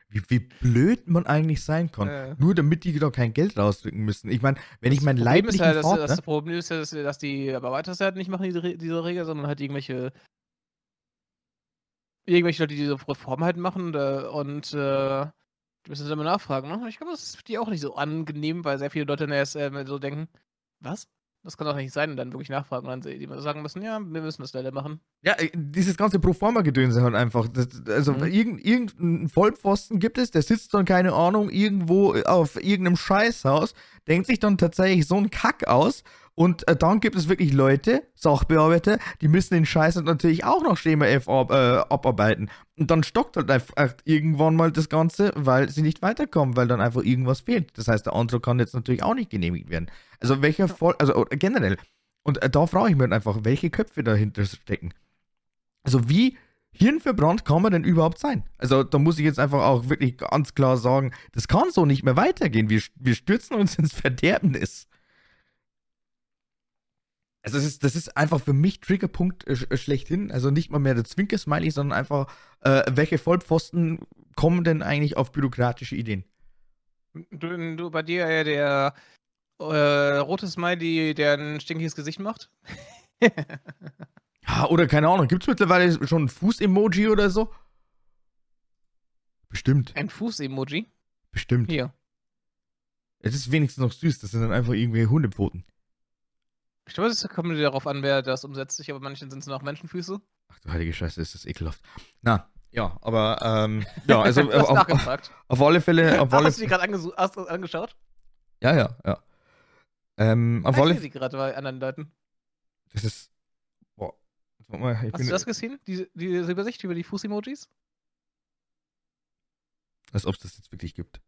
Wie, wie blöd man eigentlich sein kann. Äh. Nur damit die doch kein Geld rausdrücken müssen. Ich meine, wenn das ich mein leiblichen ja. Das, das Problem ist ja, dass, dass die Arbeiter halt nicht machen, diese, diese Regel, sondern halt irgendwelche irgendwelche Leute, die diese Reform halt machen äh, und äh, die müssen dann mal nachfragen. Ne? Ich glaube, das ist für die auch nicht so angenehm, weil sehr viele Leute erst äh, so denken, was? Das kann doch nicht sein und dann wirklich nachfragen und dann die sagen müssen, ja, wir müssen das leider machen. Ja, äh, dieses ganze Proforma-Gedönse halt einfach. Das, also mhm. irgend, irgendeinen Vollpfosten gibt es, der sitzt dann, keine Ahnung, irgendwo auf irgendeinem Scheißhaus, denkt sich dann tatsächlich so einen Kack aus und äh, dann gibt es wirklich Leute, Sachbearbeiter, die müssen den Scheiß natürlich auch noch Schema F ab, äh, abarbeiten. Und dann stockt halt einfach irgendwann mal das Ganze, weil sie nicht weiterkommen, weil dann einfach irgendwas fehlt. Das heißt, der Antrag kann jetzt natürlich auch nicht genehmigt werden. Also welcher Voll, also generell. Und äh, da frage ich mich halt einfach, welche Köpfe dahinter stecken. Also wie hirnverbrannt kann man denn überhaupt sein? Also da muss ich jetzt einfach auch wirklich ganz klar sagen, das kann so nicht mehr weitergehen. Wir, wir stürzen uns ins Verderbnis. Also das ist, das ist einfach für mich Triggerpunkt äh, äh, schlechthin. Also nicht mal mehr der Zwinker-Smiley, sondern einfach, äh, welche Vollpfosten kommen denn eigentlich auf bürokratische Ideen? Du, du bei dir ja der äh, rote Smiley, der ein stinkiges Gesicht macht? [LAUGHS] ja, oder keine Ahnung, gibt es mittlerweile schon ein Fuß-Emoji oder so? Bestimmt. Ein Fuß-Emoji? Bestimmt. Hier. Das ist wenigstens noch süß, das sind dann einfach irgendwie Hundepfoten. Ich glaube, es kommt darauf an, wer das umsetzt. Ich aber manchen sind es noch Menschenfüße. Ach du heilige Scheiße, ist das ekelhaft. Na, ja, aber, ähm, [LAUGHS] ja, also hast auf, nachgefragt. auf alle Fälle, auf Ach, alle hast du die gerade angeschaut? Ja, ja, ja. Ähm, auf ich alle sehe sie gerade bei anderen Leuten. Das ist. Boah. Mal, Hast du das gesehen? Diese, diese Übersicht über die Fuß-Emojis? als ob es das jetzt wirklich gibt.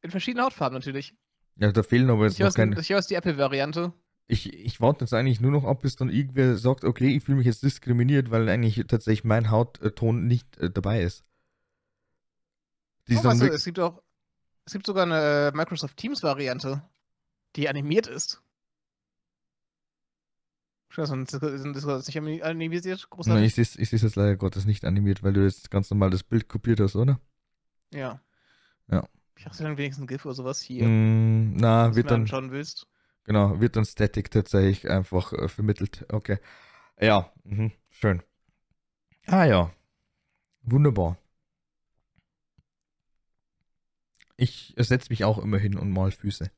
In verschiedenen Hautfarben natürlich. Ja, da fehlen aber jetzt Ich noch keine. ich weiß die Apple-Variante. Ich, ich warte jetzt eigentlich nur noch ab, bis dann irgendwer sagt, okay, ich fühle mich jetzt diskriminiert, weil eigentlich tatsächlich mein Hautton nicht äh, dabei ist. Die Oh, wirklich- es gibt auch, es gibt sogar eine äh, Microsoft Teams-Variante, die animiert ist. Sonst sind das ist nicht animi- animiert, Nein, ich sehe es jetzt leider Gottes nicht animiert, weil du jetzt ganz normal das Bild kopiert hast, oder? Ja. Ja. Ich dachte dann wenigstens ein GIF oder sowas hier. Mm, na, wird dann, anschauen willst. genau, wird dann Static tatsächlich einfach äh, vermittelt. Okay. Ja, mhm, schön. Ah ja. Wunderbar. Ich setze mich auch immer hin und mal Füße.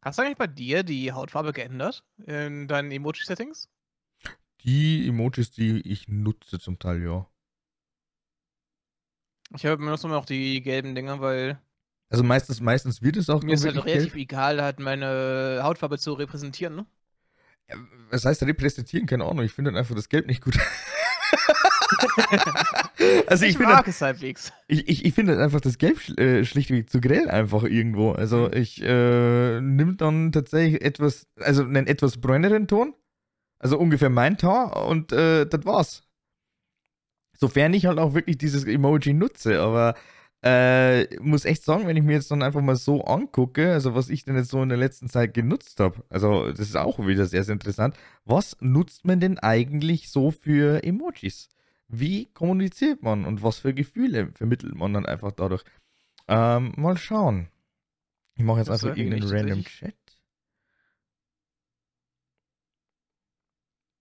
Hast du eigentlich bei dir die Hautfarbe geändert in deinen Emoji-Settings? Die Emojis, die ich nutze zum Teil, ja. Ich habe benutze immer noch die gelben Dinger, weil Also meistens, meistens wird es auch mir ist halt relativ gelb. egal, halt meine Hautfarbe zu repräsentieren, ne? Ja, Was heißt repräsentieren? Keine Ahnung. Ich finde dann einfach das Gelb nicht gut. [LAUGHS] also ich, ich finde, mag es halbwegs. ich, ich, ich finde einfach das Gelb äh, schlichtweg zu grell einfach irgendwo. Also ich äh, nimm dann tatsächlich etwas, also einen etwas bräuneren Ton. Also ungefähr mein Ton und äh, das war's. Sofern ich halt auch wirklich dieses Emoji nutze, aber äh, muss echt sagen, wenn ich mir jetzt dann einfach mal so angucke, also was ich denn jetzt so in der letzten Zeit genutzt habe, also das ist auch wieder sehr, sehr interessant. Was nutzt man denn eigentlich so für Emojis? Wie kommuniziert man und was für Gefühle vermittelt man dann einfach dadurch? Ähm, mal schauen. Ich mache jetzt Das einfach irgendeinen random. Chat.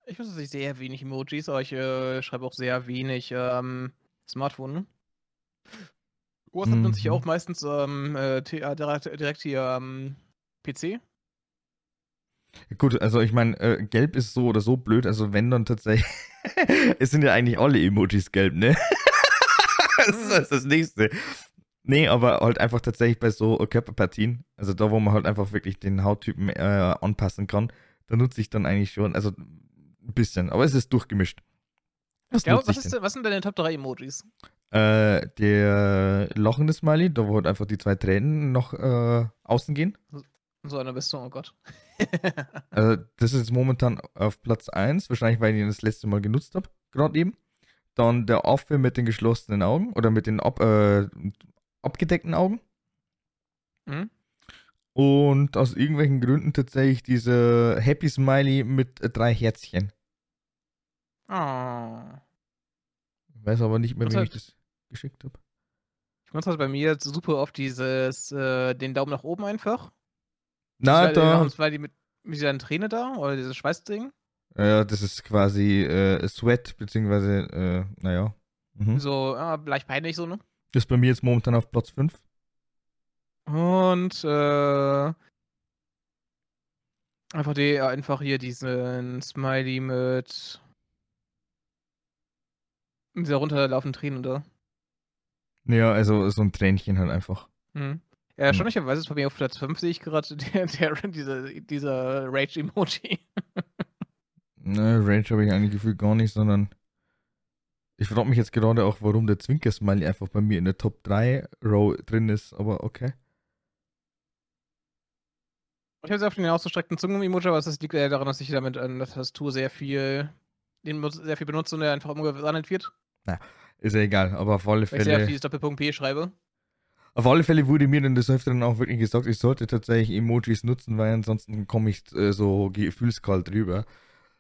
Ich benutze sehr wenig Emojis, aber ich äh, schreibe auch sehr wenig ähm, Smartphone. Ne? WhatsApp nutze ich Mhm. auch meistens ähm, äh, äh, direkt, direkt hier ähm, PC. Gut, also ich meine, äh, gelb ist so oder so blöd, also wenn dann tatsächlich. [LAUGHS] es sind ja eigentlich alle Emojis gelb, ne? [LAUGHS] das ist das, das nächste. Nee, aber halt einfach tatsächlich bei so Körperpartien, also da, wo man halt einfach wirklich den Hauttypen äh, anpassen kann, da nutze ich dann eigentlich schon, also ein bisschen, aber es ist durchgemischt. Was nutze was, ist, denn- was sind deine Top 3 Emojis? Äh, der lachende Smiley, da wo halt einfach die zwei Tränen noch äh, außen gehen. So einer bist du, oh Gott. Also, [LAUGHS] das ist momentan auf Platz 1, wahrscheinlich, weil ich ihn das letzte Mal genutzt habe, gerade eben. Dann der Affe mit den geschlossenen Augen oder mit den ab, äh, abgedeckten Augen. Hm? Und aus irgendwelchen Gründen tatsächlich diese Happy Smiley mit drei Herzchen. Oh. Ich weiß aber nicht mehr, wem ich das geschickt habe. Ich benutze halt bei mir jetzt super oft dieses, äh, den Daumen nach oben einfach. Na, da. Und zwar die mit, mit dieser Träne da, oder dieses Schweißding. Ja, das ist quasi äh, Sweat, beziehungsweise, äh, naja. Mhm. So, ah, leicht peinlich so, ne? Das ist bei mir jetzt momentan auf Platz 5. Und äh, einfach die, einfach hier diesen Smiley mit dieser runterlaufenden Tränen da. Ja, also so ein Tränchen halt einfach. Hm. Ja, erstaunlicherweise ist bei mir auf Platz 5 sehe ich gerade [LAUGHS] der, der, dieser, dieser Rage-Emoji. Ne, Range habe ich eigentlich gefühlt gar nicht, sondern ich frage mich jetzt gerade auch, warum der Zwinker-Smiley einfach bei mir in der Top 3 Row drin ist, aber okay. Ich habe sehr auf den ausgestreckten Zungen-Emoji, aber das liegt eher daran, dass ich damit an der Tastatur sehr viel, den sehr viel benutze und der einfach umgewandelt wird. Ist ja egal, aber auf alle Weil ich sehr auf Fälle, dieses Doppelpunkt P schreibe. auf alle Fälle wurde mir dann des Öfteren auch wirklich gesagt, ich sollte tatsächlich Emojis nutzen, weil ansonsten komme ich äh, so gefühlskalt rüber.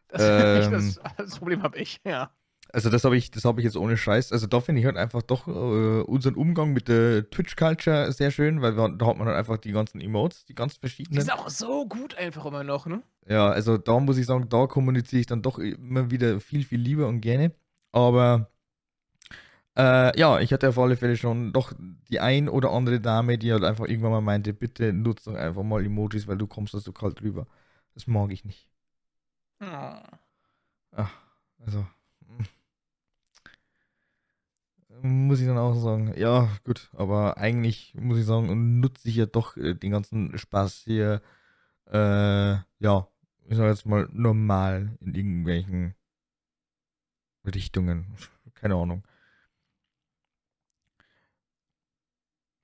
Das, Ähm. das, das Problem habe ich, ja. Also das habe ich, das habe ich jetzt ohne Scheiß. Also da finde ich halt einfach doch äh, unseren Umgang mit der Twitch-Culture sehr schön, weil wir, da hat man halt einfach die ganzen Emotes, die ganz Die verschiedenen. sind auch so gut einfach immer noch, ne? Ja, also da muss ich sagen, da kommuniziere ich dann doch immer wieder viel, viel lieber und gerne. Aber Äh, ja, ich hatte auf alle Fälle schon doch die ein oder andere Dame, die halt einfach irgendwann mal meinte, bitte nutze doch einfach mal Emojis, weil du kommst da so kalt rüber. Das mag ich nicht. Oh. Ach, also. mm, Muss ich dann auch sagen, ja, gut, aber eigentlich muss ich sagen, nutze ich ja doch äh, den ganzen Spaß hier, äh, ja, ich sag jetzt mal normal in irgendwelchen Richtungen. Keine Ahnung.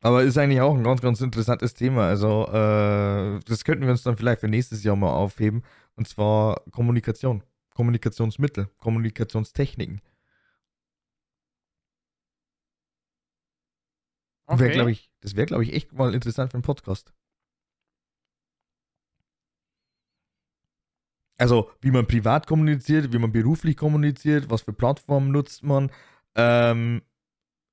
Aber ist eigentlich auch ein ganz, ganz interessantes Thema. Also, äh, das könnten wir uns dann vielleicht für nächstes Jahr mal aufheben. Und zwar Kommunikation, Kommunikationsmittel, Kommunikationstechniken. Okay. glaube ich, das wäre, glaube ich, echt mal interessant für einen Podcast. Also, wie man privat kommuniziert, wie man beruflich kommuniziert, was für Plattformen nutzt man, ähm,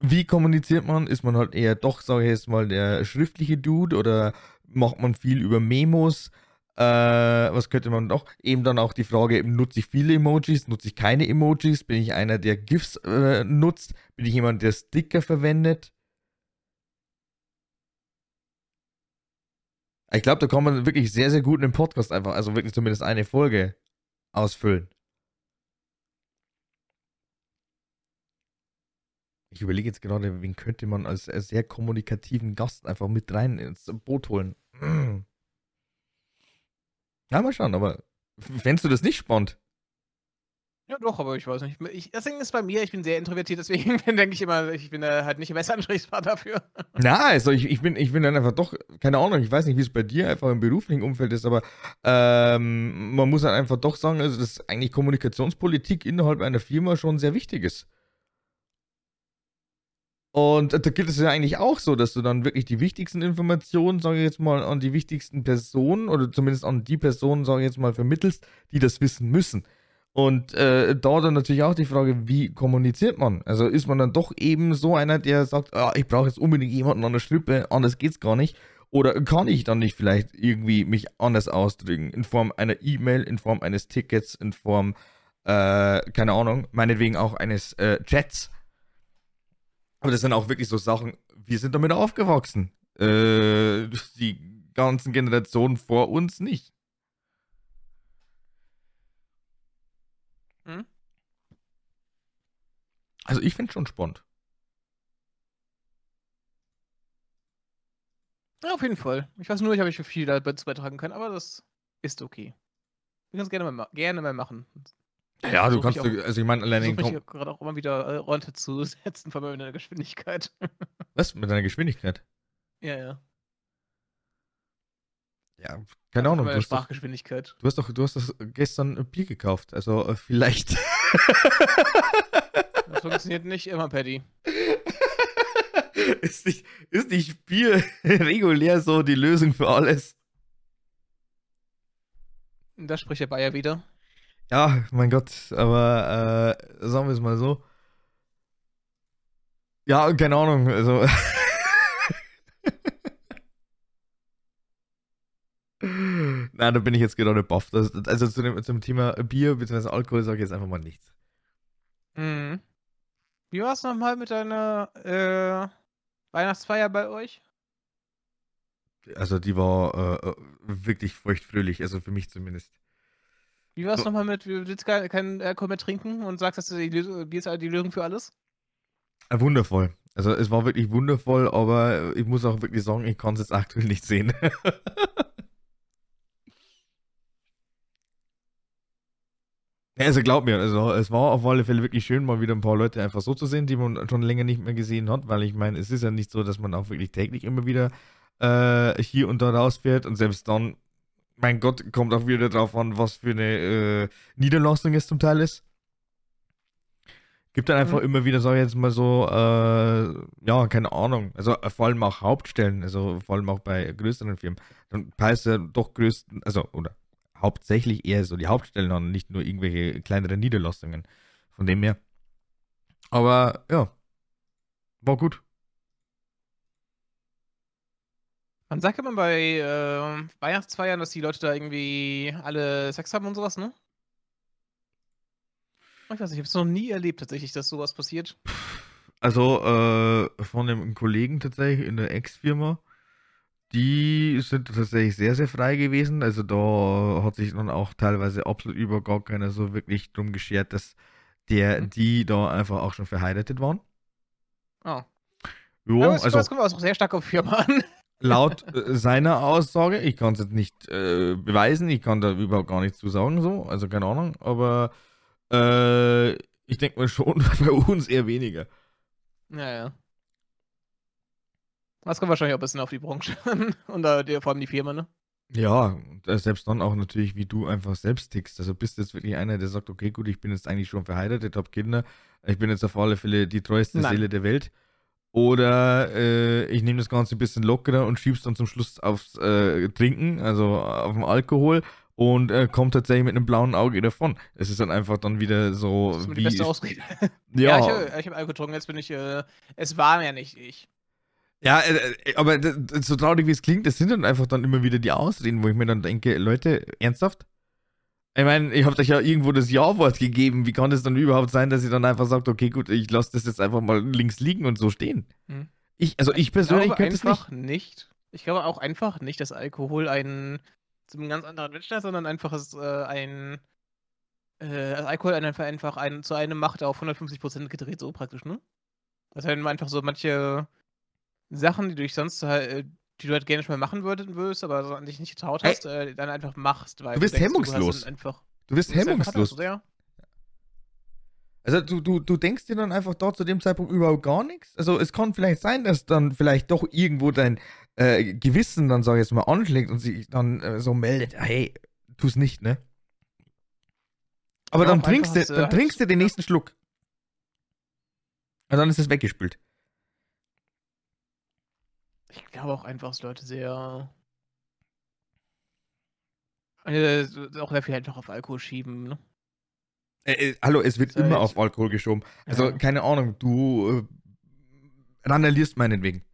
wie kommuniziert man? Ist man halt eher doch, sage ich jetzt mal, der schriftliche Dude oder macht man viel über Memos? Äh, was könnte man noch? Eben dann auch die Frage, nutze ich viele Emojis, nutze ich keine Emojis? Bin ich einer, der GIFs äh, nutzt? Bin ich jemand, der Sticker verwendet? Ich glaube, da kann man wirklich sehr, sehr gut einen Podcast einfach, also wirklich zumindest eine Folge ausfüllen. Ich überlege jetzt gerade, wen könnte man als, sehr kommunikativen Gast einfach mit rein ins Boot holen. Mm. [CLEARS THROAT] Ja, mal schauen, aber fändest du das nicht spannend? Ja, doch, aber ich weiß nicht. Ich, das Ding ist bei mir, ich bin sehr introvertiert, deswegen [LAUGHS] denke ich immer, ich bin äh, halt nicht der beste Ansprechpartner dafür. [LAUGHS] Na, also ich, ich, bin, ich bin dann einfach doch, keine Ahnung, ich weiß nicht, wie es bei dir einfach im beruflichen Umfeld ist, aber ähm, man muss halt einfach doch sagen, also dass eigentlich Kommunikationspolitik innerhalb einer Firma schon sehr wichtig ist. Und da gilt es ja eigentlich auch so, dass du dann wirklich die wichtigsten Informationen, sage ich jetzt mal, an die wichtigsten Personen oder zumindest an die Personen, sage ich jetzt mal, vermittelst, die das wissen müssen. Und äh, da dann natürlich auch die Frage, wie kommuniziert man? Also ist man dann doch eben so einer, der sagt, ah, ich brauche jetzt unbedingt jemanden an der Strippe, anders geht's gar nicht. Oder kann ich dann nicht vielleicht irgendwie mich anders ausdrücken? In Form einer E-Mail, in Form eines Tickets, in Form, äh, keine Ahnung, meinetwegen auch eines äh, Chats. Aber das sind auch wirklich so Sachen, wir sind damit aufgewachsen. Äh, die ganzen Generationen vor uns nicht. Hm? Also ich finde schon spannend. Ja, auf jeden Fall. Ich weiß nur, ich habe nicht viel dazu beitragen können, aber das ist okay. Wir können es gerne mal, ma- gerne mal machen. Ja, du kannst, auch- also ich meine, Ich allein den Kom gerade auch immer wieder äh, runterzusetzen [LAUGHS] von meiner Geschwindigkeit. [LAUGHS] Was? Mit deiner Geschwindigkeit? ja, ja. Ja, keine Ahnung. Du hast, doch, Sprachgeschwindigkeit. du, hast doch, du hast doch gestern ein Bier gekauft. Also äh, vielleicht. [LAUGHS] Das funktioniert nicht immer, Paddy. ist, nicht, ist nicht Bier regulär so die Lösung für alles? Da spricht der Bayer wieder. Ja, mein Gott, aber äh, sagen wir es mal so. Ja, keine Ahnung, also. [LAUGHS] Nein, da bin ich jetzt gerade baff. Das, also zu dem, zum Thema Bier bzw. Alkohol sage ich jetzt einfach mal nichts. Mhm. Wie war es nochmal mit deiner äh, Weihnachtsfeier bei euch? Also die war äh, äh, wirklich feuchtfröhlich, also für mich zumindest. Wie war es nochmal mit, du willst kein, kein Alkohol mehr trinken und sagst, dass du die, Lösung- Bier ist die Lösung für alles? Äh, wundervoll. Also es war wirklich wundervoll, aber ich muss auch wirklich sagen, ich kann es jetzt aktuell nicht sehen. [LAUGHS] Also glaub mir, also es war auf alle Fälle wirklich schön, mal wieder ein paar Leute einfach so zu sehen, die man schon länger nicht mehr gesehen hat, weil ich meine, es ist ja nicht so, dass man auch wirklich täglich immer wieder äh, hier und da rausfährt und selbst dann, mein Gott, kommt auch wieder drauf an, was für eine äh, Niederlassung es zum Teil ist. Gibt dann einfach Mhm. immer wieder, sag ich jetzt mal so, äh, ja, keine Ahnung, also äh, vor allem auch Hauptstellen, also vor allem auch bei größeren Firmen, dann passt ja doch größten, also, oder hauptsächlich eher so die Hauptstellen an, nicht nur irgendwelche kleineren Niederlassungen. Von dem her. Aber ja, war gut. Man sagt immer bei äh, Weihnachtsfeiern, dass die Leute da irgendwie alle Sex haben und sowas, ne? Ich weiß nicht, ich habe es noch nie erlebt tatsächlich, dass sowas passiert. Also äh, von einem Kollegen tatsächlich in der Ex-Firma, die sind tatsächlich sehr, sehr frei gewesen. Also da hat sich dann auch teilweise absolut über gar keiner so wirklich drum geschert, dass der, Mhm. die da einfach auch schon verheiratet waren. Oh. Jo, Aber es also das kommt auch sehr stark auf Firma an. Laut äh, seiner Aussage, ich kann es jetzt nicht äh, beweisen, ich kann da überhaupt gar nichts zu sagen, so, also keine Ahnung, aber äh, ich denke mal schon [LAUGHS] bei uns eher weniger. Ja, ja. Das kommt wahrscheinlich auch ein bisschen auf die Branche an. [LAUGHS] Und da, die, vor allem die Firma, ne? Ja, selbst dann auch natürlich, wie du einfach selbst tickst. Also bist du jetzt wirklich einer, der sagt, okay, gut, ich bin jetzt eigentlich schon verheiratet, habe Kinder, ich bin jetzt auf alle Fälle die treueste Nein. Seele der Welt. Oder äh, ich nehme das Ganze ein bisschen lockerer und schieb's dann zum Schluss aufs äh, Trinken, also auf den Alkohol und äh, kommt tatsächlich mit einem blauen Auge davon. Es ist dann einfach dann wieder so Das ist die wie. beste Ausrede. [LAUGHS] ja, Ja, ich, habe hab Alkohol getrunken, jetzt bin ich, äh, es war ja nicht ich. Ja, äh, äh, aber so traurig wie es klingt, das sind dann einfach dann immer wieder die Ausreden, wo ich mir dann denke, Leute, ernsthaft? Ich meine, ich habe euch ja irgendwo das Ja-Wort gegeben. Wie kann es dann überhaupt sein, dass ihr dann einfach sagt, okay, gut, ich lasse das jetzt einfach mal links liegen und so stehen? Hm. Ich, also ich persönlich glaube könnte es nicht. einfach nicht. Ich glaube auch einfach nicht, dass Alkohol einen zu einem ganz anderen Menschen hat, sondern einfach ist, äh, ein äh, also Alkohol einfach, einfach einen, zu einem macht auf 150% gedreht, so praktisch, ne? Das heißt, einfach so manche Sachen, die du dich sonst halt, die du halt gerne schon mal machen würdest, würdest aber so an dich nicht getraut hast, äh, dann einfach machst, weil Du bist hemmungslos. einfach Du bist hemmungslos. ja. Also du, du, du denkst dir dann einfach dort zu dem Zeitpunkt überhaupt gar nichts. Also es kann vielleicht sein, dass dann vielleicht doch irgendwo dein äh, Gewissen dann, sag ich jetzt mal, anschlägt und sich dann äh, so meldet, hey, tu's nicht, ne? Aber Ja, dann trinkst du, dann trinkst du den nächsten Schluck. Und dann ist es weggespült. Ich glaube auch einfach, dass Leute sehr. Äh, auch sehr viel einfach auf Alkohol schieben, ne? Äh, äh, hallo, es wird Sag immer ich. auf Alkohol geschoben. Also, Ja. keine Ahnung, du äh, randalierst meinetwegen.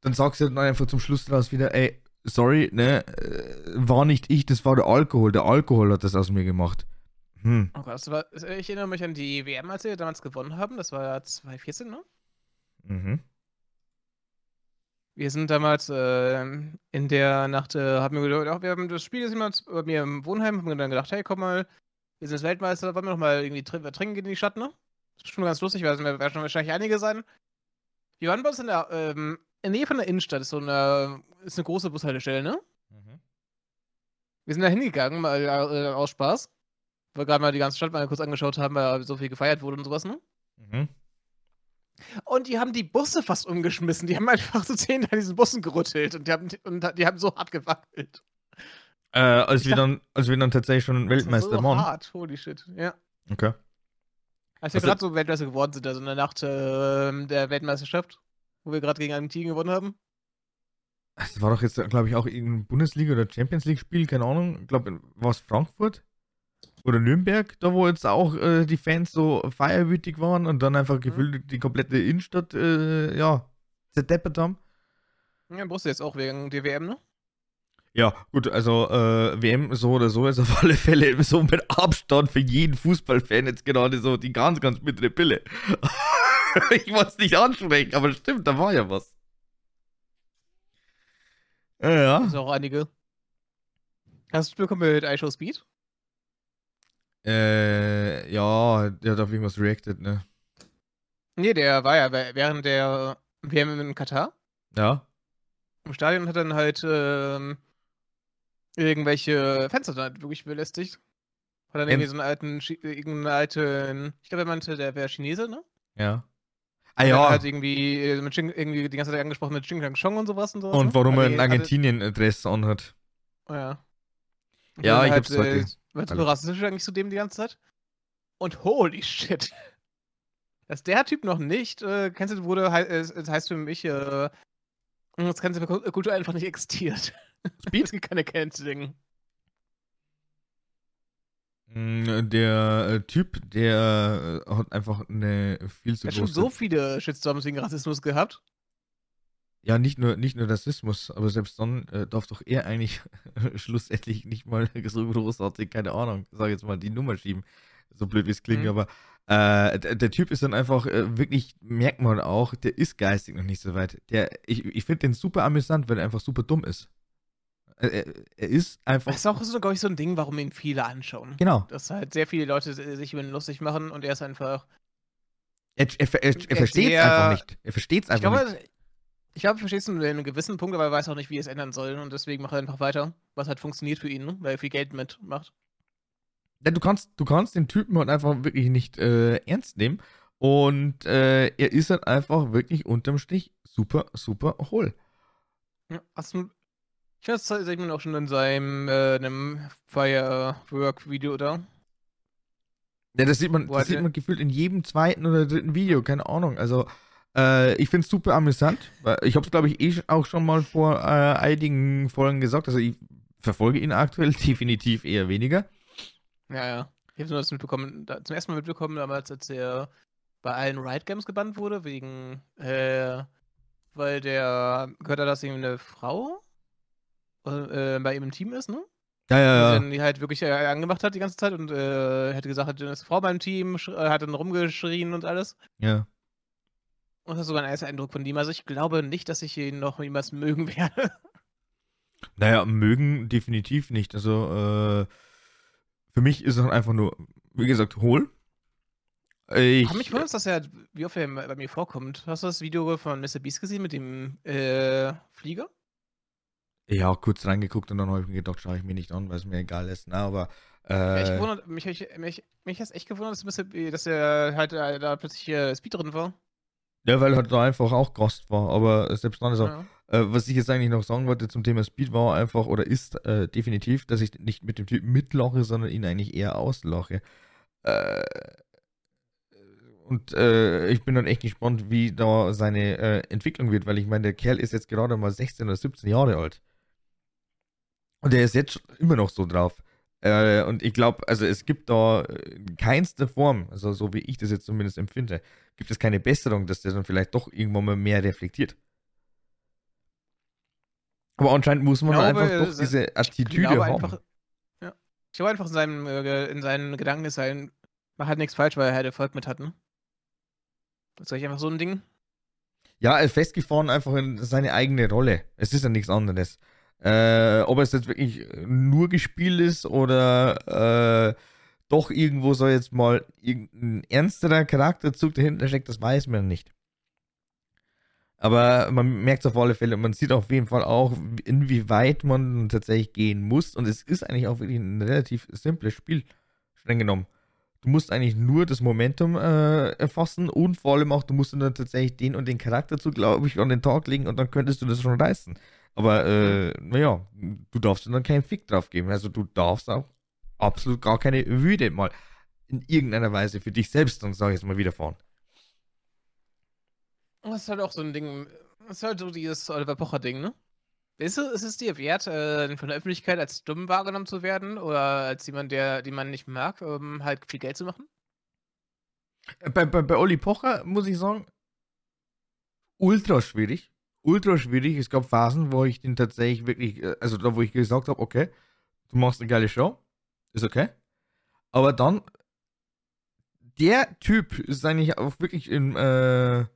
Dann sagst du dann einfach zum Schluss raus wieder, ey, sorry, ne, äh, war nicht ich, das war der Alkohol. Der Alkohol hat das aus mir gemacht. Hm. Oh Gott, das war, ich erinnere mich an die WM, als wir damals gewonnen haben. Das war ja 2014, ne? Mhm. Wir sind damals äh, in der Nacht, äh, haben wir gedacht, ach, wir haben das Spiel jemand bei mir im Wohnheim, haben wir dann gedacht, hey, komm mal, wir sind Weltmeister, wollen wir noch mal irgendwie tr trinken gehen in die Stadt, ne? Das ist schon ganz lustig, weil es werden schon wahrscheinlich einige sein. Wir waren bei uns in der, ähm, in der Nähe von der Innenstadt, ist so eine, ist eine große Bushaltestelle, ne? Mhm. Wir sind da hingegangen, mal äh, aus Spaß. Weil wir gerade mal die ganze Stadt mal kurz angeschaut haben, weil so viel gefeiert wurde und sowas, ne? Mhm. Und die haben die Busse fast umgeschmissen. Die haben einfach so zehn an diesen Bussen gerüttelt und die haben, und die haben so hart gewackelt. Äh, als, Ich wir dann, als wir dann tatsächlich schon Weltmeister so waren. hart, holy shit. Ja. Okay. Als wir Also- gerade so Weltmeister geworden sind, also in der Nacht ähm, der Weltmeisterschaft, wo wir gerade gegen Argentinien gewonnen haben. Das war doch jetzt, glaube ich, auch irgendein Bundesliga- oder Champions League-Spiel, keine Ahnung. Ich glaube, war es Frankfurt? Oder Nürnberg, da wo jetzt auch äh, die Fans so feierwütig waren und dann einfach gefühlt die komplette Innenstadt, äh, ja, zerdeppert haben. Ja, brauchst du jetzt auch wegen der WM, ne? Ja, gut, also äh, WM so oder so ist auf alle Fälle [LAUGHS] so mit Abstand für jeden Fußballfan jetzt gerade so die ganz, ganz bittere Pille. [LAUGHS] ich wollte es nicht ansprechen, aber stimmt, da war ja was. Ja, ja. Das sind auch einige. Hast du bekommen mit iShow Speed? Äh, ja, der hat auf irgendwas reacted, ne? Nee, der war ja während der WM in Katar. Ja. Im Stadion hat dann halt ähm, irgendwelche Fenster dann wirklich belästigt. Hat dann irgendwie so einen alten, irgendeinen alten, ich glaube, er meinte, der wäre Chinese, ne? Ja. Ah Hat ja. halt irgendwie, äh, mit Xing, irgendwie die ganze Zeit angesprochen mit Xing Chong und sowas und sowas. Und ne? warum er Hat in Argentinien Adresse anhat. Oh ja. Ja, ich halt, hab's Äh, alles. rassistisch eigentlich zu dem die ganze Zeit. Und holy shit. [LAUGHS] Dass der Typ noch nicht, äh, kennst du, wurde, äh, es heißt für mich, äh, das ganze Kultur einfach nicht existiert. Speed? Es gibt keine Canceling. Mm, Der äh, Typ, der äh, hat einfach eine viel zu Er hat schon große. so viele Shitstorms wegen Rassismus gehabt. Ja, nicht nur, nicht nur Rassismus, aber selbst dann äh, darf doch er eigentlich [LAUGHS] schlussendlich nicht mal [LAUGHS] so großartig, keine Ahnung, sag jetzt mal, die Nummer schieben. So blöd wie es klingt, mhm. aber äh, der, der, Typ ist dann einfach äh, wirklich, merkt man auch, der ist geistig noch nicht so weit. Der, ich ich finde den super amüsant, weil er einfach super dumm ist. Er, er ist einfach. Das ist auch so, glaube ich, so ein Ding, warum ihn viele anschauen. Genau. Dass halt sehr viele Leute sich über ihn lustig machen und er ist einfach. Er, er, er, er versteht es einfach nicht. Er versteht es einfach ich glaube, nicht. Ich glaube, er versteht es in einem gewissen Punkt, aber er weiß auch nicht, wie er es ändern soll. Und deswegen macht er einfach weiter, was halt funktioniert für ihn, ne? weil er viel Geld mitmacht. Ja, du kannst, du kannst den Typen halt einfach wirklich nicht äh, ernst nehmen. Und äh, er ist halt einfach wirklich unterm Strich super, super hohl. Ja, hast du, ich weiß, das sieht man auch schon in seinem äh, einem Firework-Video da. Ja, das sieht man, das sieht man gefühlt in jedem zweiten oder dritten Video, keine Ahnung. Also, äh, ich finde es super amüsant. Ich habe es, glaube ich, eh auch schon mal vor äh, einigen Folgen gesagt. Also, ich verfolge ihn aktuell [LAUGHS] definitiv eher weniger. Ja, ja. Ich habe nur das mitbekommen, da, zum ersten Mal mitbekommen, damals, als er bei allen Riot Games gebannt wurde, wegen, äh, weil der, gehört er, dass ihm eine Frau äh, bei ihm im Team ist, ne? Ja, ja, ja. Die halt wirklich äh, angemacht hat die ganze Zeit und äh, hätte gesagt, hat eine Frau beim Team, hat dann rumgeschrien und alles. Ja. Und das ist sogar ein erster Eindruck von ihm. Also ich glaube nicht, dass ich ihn noch jemals mögen [LAUGHS] werde. Naja, mögen definitiv nicht. Also, äh, für mich ist es einfach nur, wie gesagt, hohl. Ich habe mich wundert, dass er, wie oft er bei mir vorkommt. Hast du das Video von Mr. Beast gesehen mit dem äh, Flieger? Ja, kurz reingeguckt und dann habe ich mir gedacht, schaue ich mir nicht an, weil es mir egal ist. Na, aber. Äh, mich, gewundert, mich, mich, mich hat es echt gewundert, dass, dass er halt äh, da plötzlich äh, Speed drin war. Ja, weil er halt da einfach auch Gast war. Aber selbst dann ist er. Ja. Äh, was ich jetzt eigentlich noch sagen wollte zum Thema Speed war einfach oder ist äh, definitiv, dass ich nicht mit dem Typ mitlache, sondern ihn eigentlich eher auslache. Äh, und äh, ich bin dann echt gespannt, wie da seine äh, Entwicklung wird, weil ich meine, der Kerl ist jetzt gerade mal 16 oder 17 Jahre alt. Und er ist jetzt immer noch so drauf. Äh, und ich glaube, also es gibt da in keinster Form, also so wie ich das jetzt zumindest empfinde, gibt es keine Besserung, dass der dann vielleicht doch irgendwann mal mehr reflektiert. Aber anscheinend muss man glaube, einfach doch diese Attitüde haben. Einfach, ja. Ich glaube einfach in, seinem, äh, in seinen Gedanken ist sein, man hat nichts falsch, weil er halt Erfolg mit hat, ne? Das ist einfach so ein Ding. Ja, er festgefahren einfach in seine eigene Rolle. Es ist ja nichts anderes. Äh, ob es jetzt wirklich nur gespielt ist oder äh, doch irgendwo so jetzt mal irgendein ernsterer Charakterzug dahinter steckt, das weiß man nicht. Aber man merkt es auf alle Fälle, man sieht auf jeden Fall auch, inwieweit man tatsächlich gehen muss. Und es ist eigentlich auch wirklich ein relativ simples Spiel, streng genommen. Du musst eigentlich nur das Momentum äh, erfassen und vor allem auch, du musst dann tatsächlich den und den Charakter zu, glaube ich, an den Tag legen und dann könntest du das schon reißen. Aber, äh, naja, du darfst dann keinen Fick drauf geben. Also du darfst auch absolut gar keine Wüde mal in irgendeiner Weise für dich selbst, dann sage ich jetzt mal, widerfahren. Das ist halt auch so ein Ding, das ist halt so dieses Oliver Pocher-Ding, ne? Ist es, ist es dir wert, äh, von der Öffentlichkeit als dumm wahrgenommen zu werden oder als jemand, der, den man nicht mag, um halt viel Geld zu machen? Bei, bei, bei Olli Pocher muss ich sagen, ultra schwierig ultra schwierig. Es gab Phasen, wo ich den tatsächlich wirklich, äh, also da, wo ich gesagt habe, okay, du machst eine geile Show, ist okay. Aber dann, der Typ ist eigentlich auch wirklich im äh,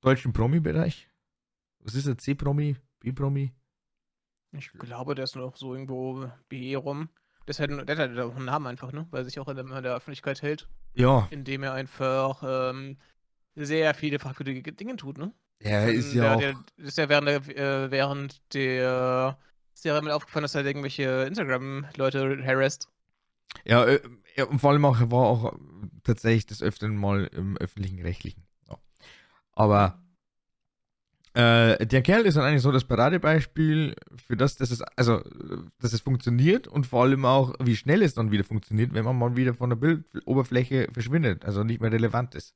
deutschen Promi-Bereich. Was ist der C-Promi, B-Promi? Ich glaube, der ist noch so irgendwo B rum. Der, halt, der hat halt auch einen Namen einfach, ne? Weil er sich auch in der, in der Öffentlichkeit hält. Ja. Indem er einfach ähm, sehr viele fragwürdige Dinge tut, ne? Ja, ist ja, ja auch. Der, ist ja während der, äh, während der Serie mit aufgefallen, dass er irgendwelche Instagram-Leute harassed. Ja, äh, ja, und vor allem auch, er war auch tatsächlich des Öfteren mal im öffentlichen Rechtlichen. Ja. Aber äh, der Kerl ist dann eigentlich so das Paradebeispiel für das, dass es, also, dass es funktioniert und vor allem auch, wie schnell es dann wieder funktioniert, wenn man mal wieder von der Bildoberfläche verschwindet, also nicht mehr relevant ist.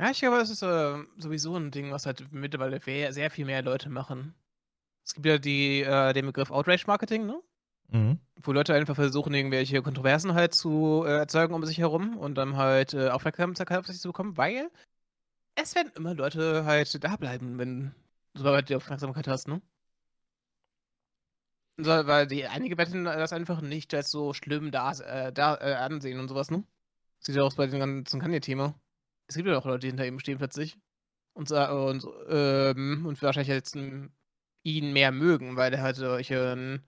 Ja, ich glaube, das ist äh, sowieso ein Ding, was halt mittlerweile sehr viel mehr Leute machen. Es gibt ja die, äh, den Begriff Outrage Marketing, ne? Mhm. Wo Leute einfach versuchen, irgendwelche Kontroversen halt zu äh, erzeugen um sich herum und dann halt äh, Aufmerksamkeit auf sich zu bekommen, weil es werden immer Leute halt da bleiben, wenn du halt die Aufmerksamkeit hast, ne? So, weil die einige werden das einfach nicht als so schlimm da, äh, da äh, ansehen und sowas, ne? Sieht ja auch bei dem ganzen Kanye-Thema. Es gibt ja auch Leute, die hinter ihm stehen plötzlich. Und, und, ähm, und wahrscheinlich jetzt ihn mehr mögen, weil er halt solche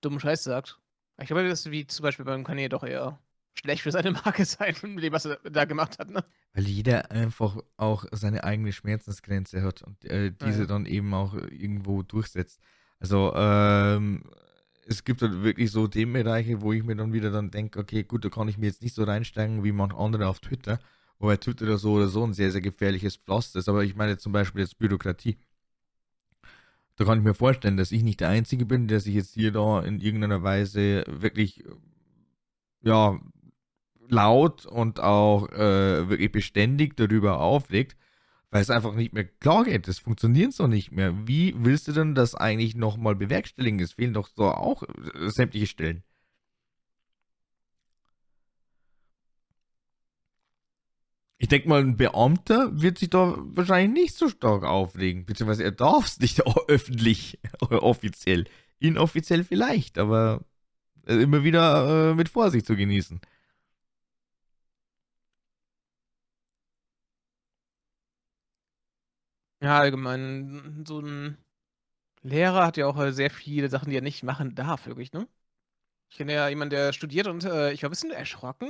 dummen Scheiß sagt. Ich glaube, das ist wie zum Beispiel beim Kanye doch eher schlecht für seine [LAUGHS] Marke sein, mit dem, was er da gemacht hat, ne? Weil jeder einfach auch seine eigene Schmerzensgrenze hat und äh, diese ja. dann eben auch irgendwo durchsetzt. Also, ähm, es gibt halt wirklich so Themenbereiche, wo ich mir dann wieder dann denke, okay, gut, da kann ich mir jetzt nicht so reinsteigen wie manche andere auf Twitter, wobei Twitter so oder so ein sehr, sehr gefährliches Pflaster ist. Aber ich meine zum Beispiel jetzt Bürokratie. Da kann ich mir vorstellen, dass ich nicht der Einzige bin, der sich jetzt hier da in irgendeiner Weise wirklich, ja, laut und auch äh, wirklich beständig darüber aufregt, weil es einfach nicht mehr klar geht. Das funktioniert so nicht mehr. Wie willst du denn das eigentlich nochmal bewerkstelligen? Es fehlen doch so auch äh, sämtliche Stellen. Ich denke mal, ein Beamter wird sich da wahrscheinlich nicht so stark aufregen, beziehungsweise er darf es nicht [LAUGHS] öffentlich oder offiziell. Inoffiziell vielleicht, aber äh, immer wieder äh, mit Vorsicht zu genießen. Ja, allgemein, so ein Lehrer hat ja auch, äh, sehr viele Sachen, die er nicht machen darf, wirklich, ne? Ich kenne ja jemanden, der studiert und, äh, ich war ein bisschen erschrocken.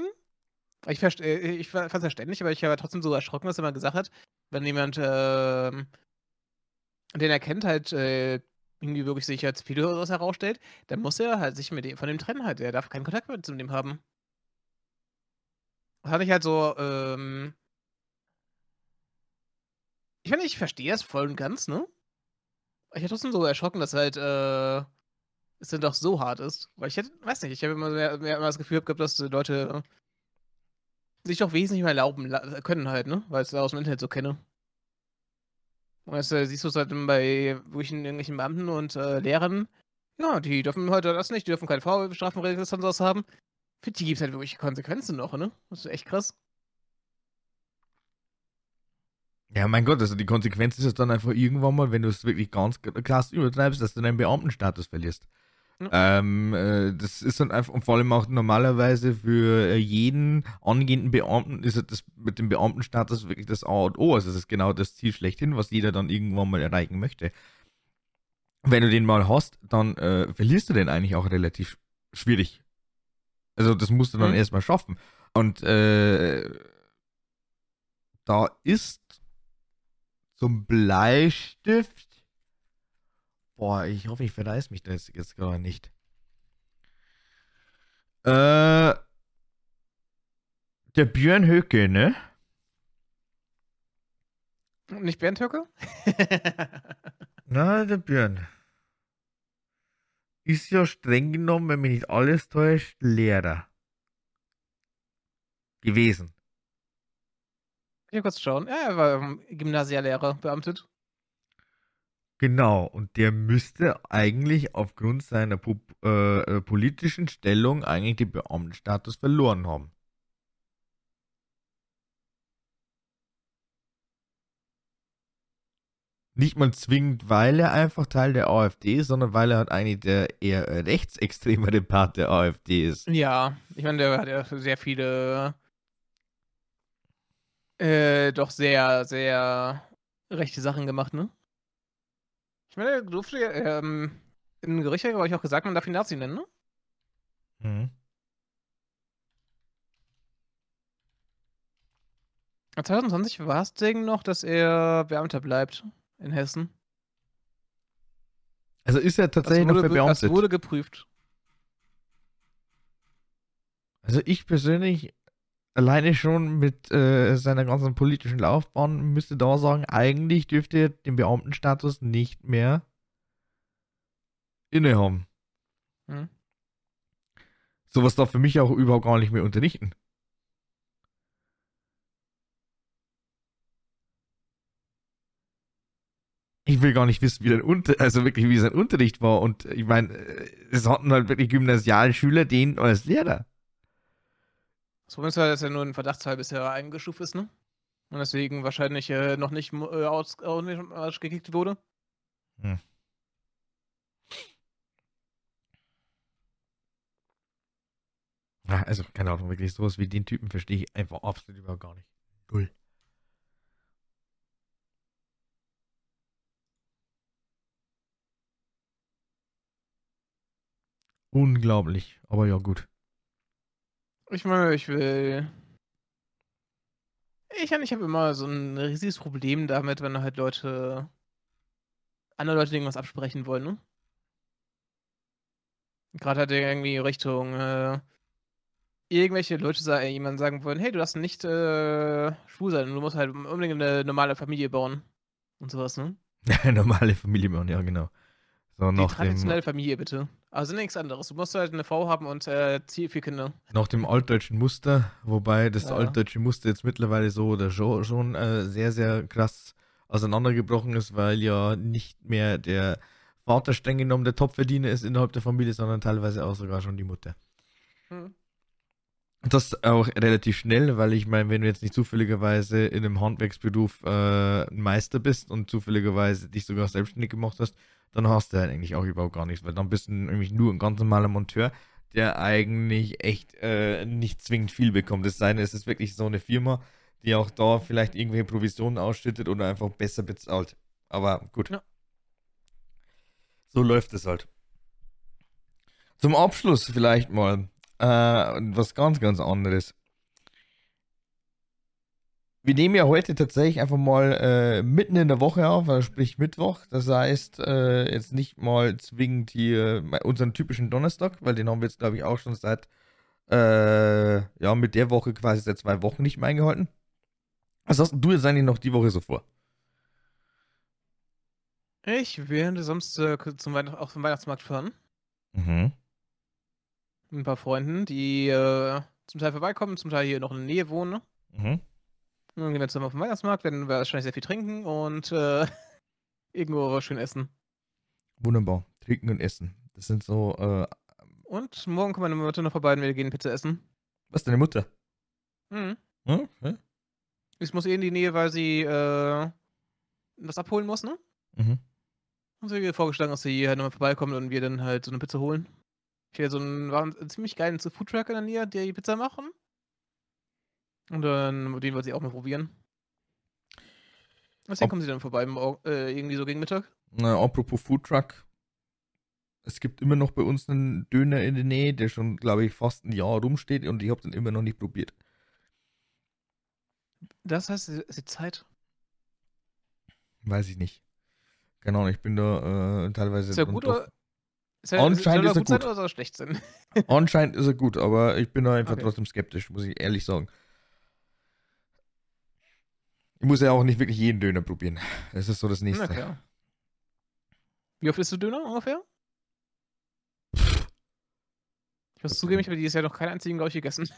Ich verst äh, ich fand's verständlich, aber ich war trotzdem so erschrocken, was er mal gesagt hat, wenn jemand, ähm, den er kennt, halt, äh, irgendwie wirklich sich als Pedo oder so herausstellt, dann muss er halt sich mit dem von dem trennen halt. Er darf keinen Kontakt mehr zu dem haben. Das fand ich halt so, ähm ich meine, ich verstehe es voll und ganz, ne? Ich hätte trotzdem so erschrocken, dass halt, äh, es dann doch so hart ist. Weil ich hätte, weiß nicht, ich habe immer, mehr, mehr immer das Gefühl gehabt, dass Leute sich doch wesentlich mehr erlauben können halt, ne? Weil ich es aus dem Internet so kenne. Jetzt äh, siehst du es halt bei wirklich irgendwelchen Beamten und äh, Lehrern, ja, die dürfen heute das nicht, die dürfen keine Vorstrafenregister und sowas haben. Für die gibt es halt wirklich Konsequenzen noch, ne? Das ist echt krass. Ja, mein Gott, also die Konsequenz ist es dann einfach irgendwann mal, wenn du es wirklich ganz krass übertreibst, dass du deinen Beamtenstatus verlierst. Ja. Ähm, äh, das ist dann einfach, und vor allem auch normalerweise für äh, jeden angehenden Beamten ist das mit dem Beamtenstatus wirklich das A und O. Also es ist genau das Ziel schlechthin, was jeder dann irgendwann mal erreichen möchte. Wenn du den mal hast, dann äh, verlierst du den eigentlich auch relativ schwierig. Also das musst du dann mhm. erstmal schaffen. Und äh, da ist zum Bleistift. Boah, ich hoffe, ich verreiß mich das jetzt gerade nicht. Äh, der Björn Höcke, ne? Nicht Bernd Höcke? [LAUGHS] Na, der Björn. Ist ja streng genommen, wenn mich nicht alles täuscht, Lehrer. Gewesen. Ich kurz schauen. Ja, er war ähm, Gymnasiallehrer beamtet. Genau, und der müsste eigentlich aufgrund seiner äh, äh, politischen Stellung eigentlich den Beamtenstatus verloren haben. Nicht mal zwingend, weil er einfach Teil der AfD ist, sondern weil er halt eigentlich der eher rechtsextremere Part der AfD ist. Ja, ich meine, der hat ja sehr viele äh, doch sehr, sehr rechte Sachen gemacht, ne? Ich meine, durfte ja, ähm, im Gericht habe ich auch gesagt, man darf ihn Nazi nennen, ne? Mhm. 2020 war es Ding noch, dass er Beamter bleibt in Hessen. Also ist er tatsächlich noch verbeamtet? Das wurde geprüft. Also ich persönlich alleine schon mit äh, seiner ganzen politischen Laufbahn müsste da sagen, eigentlich dürfte er den Beamtenstatus nicht mehr innehaben. Hm. Sowas darf für mich auch überhaupt gar nicht mehr unterrichten. Ich will gar nicht wissen, wie, Unter also wirklich, wie sein Unterricht war. Und ich meine, äh, es hatten halt wirklich Gymnasialschüler den als Lehrer. Das Problem ist ja, dass er nur ein Verdachtsfall bisher eingestuft ist, ne? Und deswegen wahrscheinlich äh, noch nicht äh, ausgekickt wurde. Hm. Also, keine Ahnung, wirklich sowas wie den Typen verstehe ich einfach absolut überhaupt gar nicht. Null. Unglaublich, aber ja, gut. Ich meine, ich will. Ich, ich habe immer so ein riesiges Problem damit, wenn halt Leute. andere Leute irgendwas absprechen wollen, ne? Gerade hat er irgendwie Richtung. Äh, irgendwelche Leute sagen, jemand sagen wollen: Hey, du darfst nicht äh, schwul sein, du musst halt unbedingt eine normale Familie bauen. Und sowas, ne? [LAUGHS] normale Familie bauen, ja, genau. So, Die traditionelle dem, Familie, bitte. Also nichts anderes. Du musst halt eine Frau haben und äh, vier Kinder. Nach dem altdeutschen Muster, wobei das ja. altdeutsche Muster jetzt mittlerweile so oder schon, schon äh, sehr, sehr krass auseinandergebrochen ist, weil ja nicht mehr der Vater streng genommen der Topverdiener ist innerhalb der Familie, sondern teilweise auch sogar schon die Mutter. Hm. Das auch relativ schnell, weil ich meine, wenn du jetzt nicht zufälligerweise in einem Handwerksberuf äh, ein Meister bist und zufälligerweise dich sogar selbstständig gemacht hast, dann hast du halt eigentlich auch überhaupt gar nichts, weil dann bist du nämlich nur ein ganz normaler Monteur, der eigentlich echt äh, nicht zwingend viel bekommt. Es sei denn, es ist wirklich so eine Firma, die auch da vielleicht irgendwelche Provisionen ausschüttet oder einfach besser bezahlt. Aber gut. Ja. So läuft es halt. Zum Abschluss vielleicht mal äh, was ganz, ganz anderes wir nehmen ja heute tatsächlich einfach mal äh, mitten in der Woche auf, also sprich Mittwoch. Das heißt, äh, jetzt nicht mal zwingend hier unseren typischen Donnerstag, weil den haben wir jetzt, glaube ich, auch schon seit, äh, ja, mit der Woche quasi seit zwei Wochen nicht mehr eingehalten. Was hast du jetzt eigentlich noch die Woche so vor? Ich werde Samstag zum Weihnacht auch zum Weihnachtsmarkt fahren. Mhm. Mit ein paar Freunden, die äh, zum Teil vorbeikommen, zum Teil hier noch in der Nähe wohnen. Mhm. Dann gehen wir zusammen auf den Weihnachtsmarkt, werden wir wahrscheinlich sehr viel trinken und äh, [LAUGHS] irgendwo schön essen. Wunderbar. Trinken und essen. Das sind so. Äh, und morgen kommt meine Mutter noch vorbei und wir gehen Pizza essen. Was, deine Mutter? Mhm. Hm? Hm? Ich muss eh in die Nähe, weil sie äh, was abholen muss, ne? Mhm. Und sie hat vorgeschlagen, dass sie hier halt nochmal vorbeikommt und wir dann halt so eine Pizza holen. Ich hätte so einen, einen ziemlich geilen Foodtruck in der Nähe, der die Pizza machen. Und dann, den wollte sie auch mal probieren. Deswegen kommen sie dann vorbei, äh, irgendwie so gegen Mittag. Na, apropos Foodtruck. Es gibt immer noch bei uns einen Döner in der Nähe, der schon, glaube ich, fast ein Jahr rumsteht und ich habe den immer noch nicht probiert. Das heißt, es ist Zeit? Weiß ich nicht. Keine Ahnung, ich bin da äh, teilweise. Ist er gut oder? Ist er, Anscheinend ist er gut. Sein oder soll er schlecht sein? [LAUGHS] Anscheinend ist er gut, aber ich bin da einfach okay. trotzdem skeptisch, muss ich ehrlich sagen. Ich muss ja auch nicht wirklich jeden Döner probieren. Das ist so das nächste. Na Wie oft isst du Döner ungefähr? Ich muss zugeben, ich habe dieses Jahr noch keinen einzigen, glaube ich, gegessen.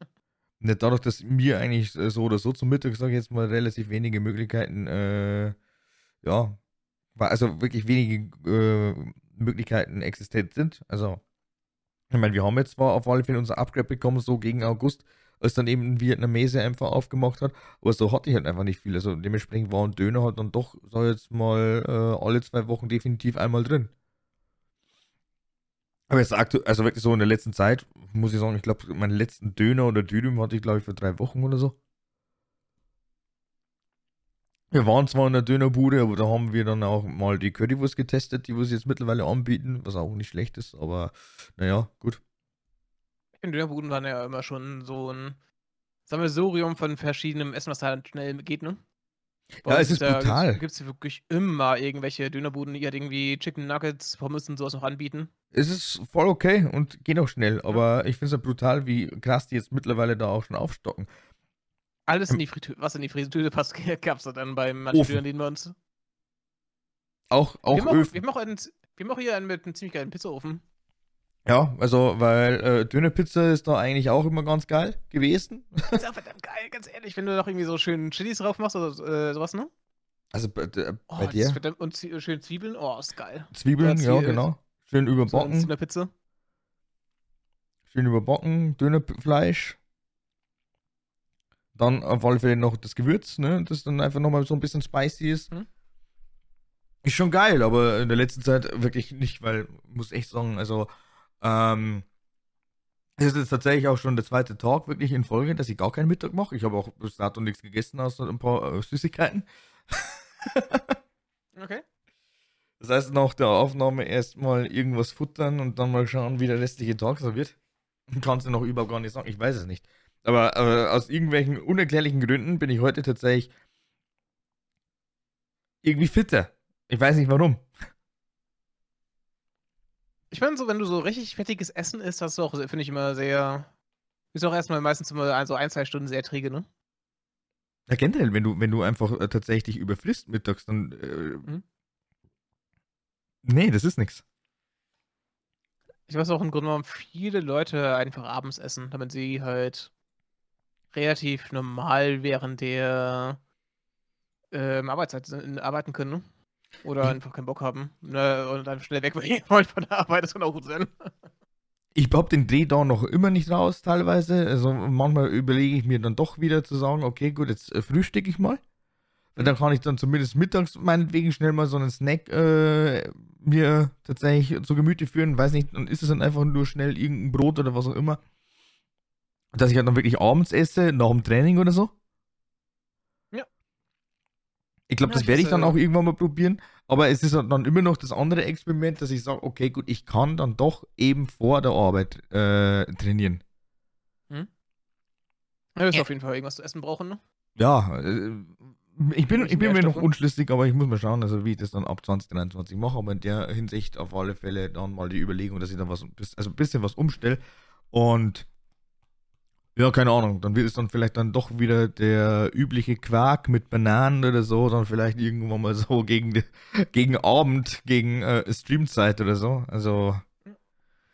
[LAUGHS] Nicht dadurch, dass mir eigentlich so oder so zum Mittag, sage ich jetzt mal, relativ wenige Möglichkeiten, äh, ja, also wirklich wenige äh, Möglichkeiten existent sind. Also, ich meine, wir haben jetzt zwar auf alle Fälle unser Upgrade bekommen, so gegen August, als dann eben ein Vietnamese einfach aufgemacht hat. Aber so hatte ich halt einfach nicht viel. Also dementsprechend war ein Döner halt dann doch, sag jetzt mal, äh, alle zwei Wochen definitiv einmal drin. Aber jetzt aktuell, also wirklich so in der letzten Zeit, muss ich sagen, ich glaube, meinen letzten Döner oder Dödüm hatte ich, glaube ich, für drei Wochen oder so. Wir waren zwar in der Dönerbude, aber da haben wir dann auch mal die Currywurst getestet, die wir jetzt mittlerweile anbieten, was auch nicht schlecht ist, aber naja, gut. In Dönerbuden waren ja immer schon so ein Sammelsurium von verschiedenem Essen, was halt schnell geht, ne? Bei ja, es ist da brutal. Gibt es wirklich immer irgendwelche Dönerbuden, die halt irgendwie Chicken Nuggets, Pommes und sowas noch anbieten. Es ist voll okay und geht auch schnell, aber ja. ich finde es ja brutal, wie krass die jetzt mittlerweile da auch schon aufstocken. Alles in die Fritüte, was in die Fritüte passt, [LAUGHS] gab es dann bei manchen Dönern, die wir uns. Auch, auch wir, haben auch, wir, haben auch einen, wir haben auch hier einen mit einem ziemlich geilen Pizzaofen. Ja, also, weil äh, dünne Pizza ist doch eigentlich auch immer ganz geil gewesen. [LAUGHS] Ist auch verdammt geil, ganz ehrlich, wenn du noch irgendwie so schön Chilis drauf machst oder äh, sowas, ne? Also bei, äh, oh, bei dir? Verdammt, und schön Zwiebeln, oh, ist geil. Zwiebeln, ja, genau. Schön überbacken. So Pizza. Schön überbacken, dünne Fleisch. Dann auf alle Fälle noch das Gewürz, ne? Das dann einfach nochmal so ein bisschen spicy ist. Hm? Ist schon geil, aber in der letzten Zeit wirklich nicht, weil, muss echt sagen, also ähm, Es ist jetzt tatsächlich auch schon der zweite Tag wirklich in Folge, dass ich gar keinen Mittag mache. Ich habe auch bis dato nichts gegessen, außer ein paar äh, Süßigkeiten. [LAUGHS] Okay. Das heißt, nach der Aufnahme erstmal irgendwas futtern und dann mal schauen, wie der restliche Tag so wird. Kannst du noch überhaupt gar nicht sagen. Ich weiß es nicht. Aber, aber aus irgendwelchen unerklärlichen Gründen bin ich heute tatsächlich irgendwie fitter. Ich weiß nicht warum. Ich meine, so, wenn du so richtig fettiges Essen isst, hast du auch, finde ich, immer sehr. Ist auch erstmal meistens immer so ein, zwei Stunden sehr träge, ne? Ja, generell, wenn du, wenn du einfach äh, tatsächlich überfrisst mittags, dann. Äh, Mhm. Nee, das ist nichts. Ich weiß auch im Grunde genommen, viele Leute einfach abends essen, damit sie halt relativ normal während der ähm, Arbeitszeit äh, arbeiten können, ne? Oder Mhm. einfach keinen Bock haben. Ne? Und dann schnell weg [LAUGHS] von der Arbeit, das kann auch gut sein. Ich hab den Dreh da noch immer nicht raus, teilweise. Also manchmal überlege ich mir dann doch wieder zu sagen, okay, gut, jetzt äh, frühstücke ich mal. Weil dann kann ich dann zumindest mittags meinetwegen schnell mal so einen Snack äh, mir tatsächlich zu Gemüte führen. Weiß nicht, dann ist es dann einfach nur schnell irgendein Brot oder was auch immer. Dass ich halt dann wirklich abends esse, nach dem Training oder so. Ja. Ich glaube, Ja, das werde ich dann auch irgendwann mal probieren. Aber es ist halt dann immer noch das andere Experiment, dass ich sage, okay, gut, ich kann dann doch eben vor der Arbeit äh, trainieren. Ja, wir Ja. auf jeden Fall irgendwas zu essen brauchen, ne? Ja, äh, ich bin, ich bin mir noch unschlüssig, aber ich muss mal schauen, also wie ich das dann ab 2023 mache, aber in der Hinsicht auf alle Fälle dann mal die Überlegung, dass ich dann was, also ein bisschen was umstelle und ja, keine Ahnung, dann wird es dann vielleicht dann doch wieder der übliche Quark mit Bananen oder so, dann vielleicht irgendwann mal so gegen, die, gegen Abend, gegen äh, Streamzeit oder so, also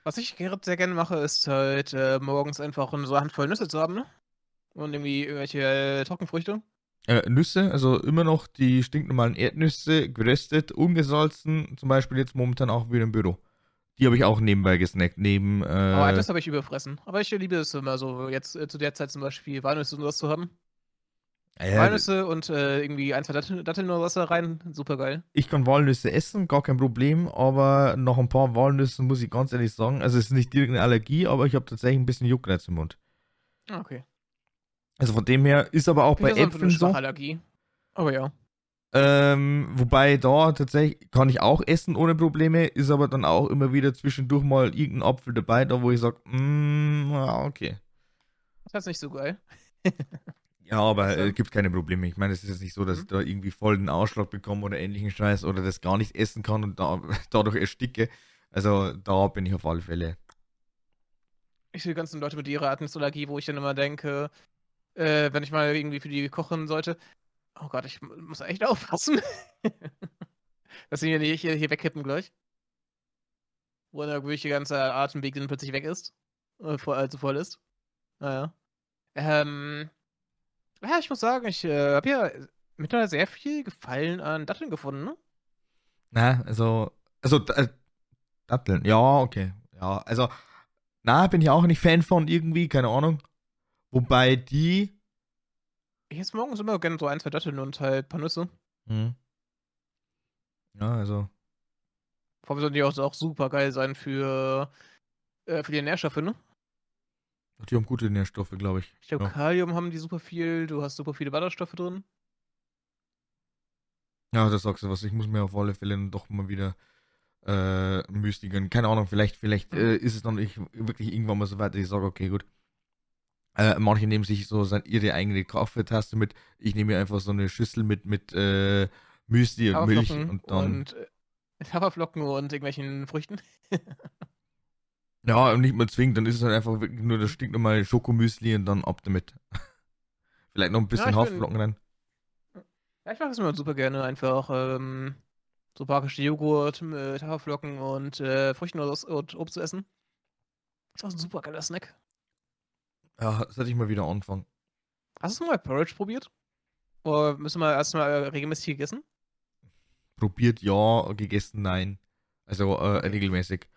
Was ich gerade sehr gerne mache, ist halt äh, morgens einfach so eine Handvoll Nüsse zu haben, ne? Und irgendwie irgendwelche äh, Trockenfrüchte. Äh, Nüsse, also immer noch die stinknormalen Erdnüsse, geröstet, ungesalzen, zum Beispiel jetzt momentan auch wieder im Büro. Die habe ich auch nebenbei gesnackt, neben, Aber äh, das habe ich überfressen. Aber ich liebe es immer so, jetzt äh, zu der Zeit zum Beispiel Walnüsse und sowas zu haben. ja, Walnüsse und äh, irgendwie ein, zwei Datteln, Datteln oder was da rein. Super geil. ich kann Walnüsse essen, gar kein Problem, aber nach ein paar Walnüssen muss ich ganz ehrlich sagen, also es ist nicht direkt eine Allergie, aber ich habe tatsächlich ein bisschen Juckreiz im Mund. Ah, okay. Also von dem her ist aber auch bei Wieder so Äpfeln so, Allergie. Aber ja. Ähm, wobei da tatsächlich kann ich auch essen ohne Probleme, ist aber dann auch immer wieder zwischendurch mal irgendein Apfel dabei, da wo ich sage, mm, ja, okay. Das ist nicht so geil. [LAUGHS] Ja, aber äh, gibt keine Probleme. Ich meine, es ist jetzt nicht so, dass Mhm. ich da irgendwie voll den Ausschlag bekomme oder ähnlichen Scheiß oder das gar nicht essen kann und da, [LAUGHS] dadurch ersticke. Also da bin ich auf alle Fälle. Ich sehe ganzen Leute mit ihrer Atmungsallergie, wo ich dann immer denke, äh, wenn ich mal irgendwie für die kochen sollte, oh Gott, ich mu- muss echt [LAUGHS] aufpassen. dass sie nicht hier, hier wegkippen gleich. Wo dann wirklich die ganze Atemweg dann plötzlich weg ist. Äh, voll, also voll ist. Naja. Ähm, ja, ich muss sagen, ich äh, habe ja mittlerweile sehr viel Gefallen an Datteln gefunden, ne? Na, also, also äh, Datteln, ja, okay. Ja, also, na, bin ich auch nicht Fan von irgendwie, keine Ahnung. Wobei die. Ich esse morgens immer gerne so ein, zwei Datteln und halt ein paar Nüsse. Hm. Ja, also. Vor allem sollen die auch, auch super geil sein für, äh, für die Nährstoffe, ne? Die haben gute Nährstoffe, glaube ich. Ich glaube, Ja. Kalium haben die super viel, du hast super viele Ballaststoffe drin. Ja, das sagst du was. Ich muss mir auf alle Fälle doch mal wieder äh, Müsli gönnen. Keine Ahnung, vielleicht, vielleicht äh, ist es dann ich, wirklich irgendwann mal so weit, dass ich sage, okay, gut. Äh, manche nehmen sich so ihre eigene Kaffeetasse mit. Ich nehme mir einfach so eine Schüssel mit, mit äh, Müsli und Milch und dann. und äh, Haferflocken und irgendwelchen Früchten. [LAUGHS] ja, und nicht mal zwingend, dann ist es halt einfach wirklich nur das stinknormale Schokomüsli und dann ab damit. [LAUGHS] vielleicht noch ein bisschen bin- Haferflocken rein. Ja, ich mache es immer super gerne. Einfach ähm, so pakische Joghurt mit Haferflocken und äh, Früchten oder so- und Obst zu essen. Ist auch ein super geiler Snack. Ja, das hätte ich mal wieder anfangen. Hast du mal Porridge probiert? Oder müssen wir erstmal äh, regelmäßig gegessen? Probiert ja, gegessen nein. Also äh, regelmäßig.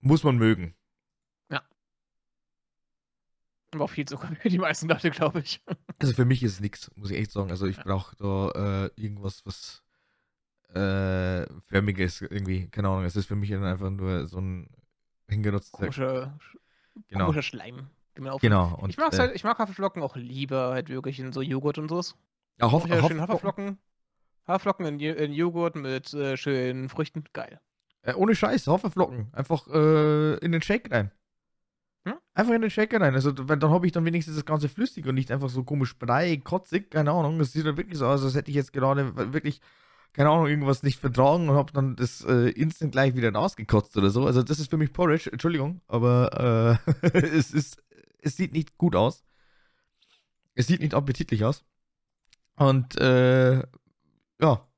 Muss man mögen. Aber auch viel Zucker für die meisten Leute, glaube ich. [LAUGHS] Also für mich ist es nichts, muss ich echt sagen. Also ich brauche da äh, irgendwas, was äh, förmiges irgendwie. Keine Ahnung. Es ist für mich dann einfach nur so ein hingenutzter. Komische Genau. komischer Schleim. Genau. Und, ich, mag's äh, halt, ich mag Haferflocken auch lieber halt wirklich in so Joghurt und so's. ja, Hoff, Ja, schön Haferflocken. Haferflocken in, in Joghurt mit äh, schönen Früchten. Geil. Äh, ohne Scheiß, Haferflocken. Einfach äh, in den Shake rein. Hm? Einfach in den Shaker rein. Also, weil dann habe ich dann wenigstens das Ganze flüssig und nicht einfach so komisch brei, kotzig, keine Ahnung. Das sieht dann wirklich so aus, als hätte ich jetzt gerade wirklich, keine Ahnung, irgendwas nicht vertragen und habe dann das äh, instant gleich wieder ausgekotzt oder so. Also, das ist für mich Porridge, Entschuldigung, aber äh, [LAUGHS] es ist, es sieht nicht gut aus. Es sieht nicht appetitlich aus. Und, äh, ja.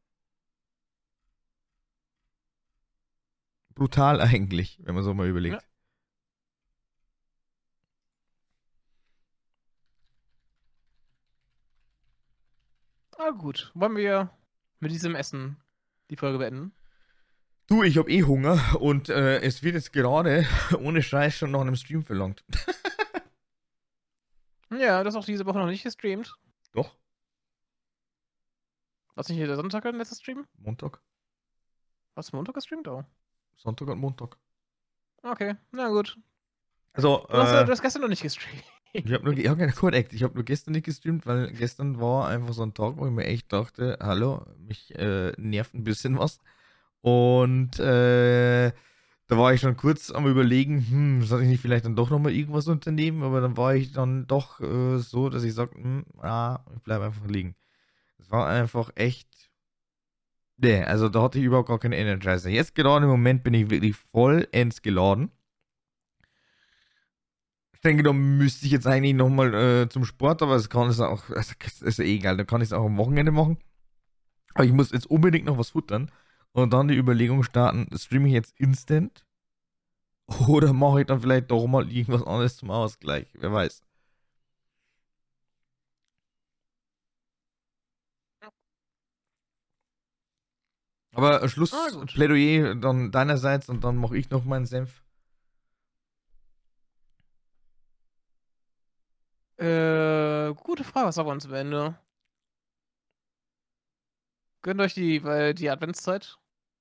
Brutal eigentlich, wenn man so mal überlegt. Ja. Ah, gut. Wollen wir mit diesem Essen die Folge beenden? Du, ich habe eh Hunger und äh, es wird jetzt gerade [LAUGHS] ohne Scheiß schon nach einem Stream verlangt. [LAUGHS] Ja, das ist auch diese Woche noch nicht gestreamt. Doch, Was nicht der Sonntag ein letztes Stream? Montag. Hast du Montag gestreamt? Oh. Sonntag und Montag. Okay, na gut. Also, Du hast, äh, du hast gestern noch nicht gestreamt. Ich habe nur, ja, genau, korrekt. Ich habe nur gestern nicht gestreamt, weil gestern war einfach so ein Tag, wo ich mir echt dachte, hallo, mich äh, nervt ein bisschen was. Und äh, da war ich schon kurz am überlegen, hm, soll ich nicht vielleicht dann doch nochmal irgendwas unternehmen? Aber dann war ich dann doch äh, so, dass ich sage, hm, ah, ich bleibe einfach liegen. Es war einfach echt. Nee, also da hatte ich überhaupt gar keine Energizer. Jetzt gerade im Moment bin ich wirklich vollends geladen. Ich denke, da müsste ich jetzt eigentlich nochmal äh, zum Sport, aber es kann es auch, also, es ist ja eh egal, da kann ich es auch am Wochenende machen. Aber ich muss jetzt unbedingt noch was futtern und dann die Überlegung starten, streame ich jetzt instant oder mache ich dann vielleicht doch mal irgendwas anderes zum Ausgleich, wer weiß. Aber Ah, Schluss, gut. Plädoyer dann deinerseits und dann mache ich noch meinen Senf. Äh, gute Frage, was haben wir uns am Ende? Gönnt euch die, weil die Adventszeit.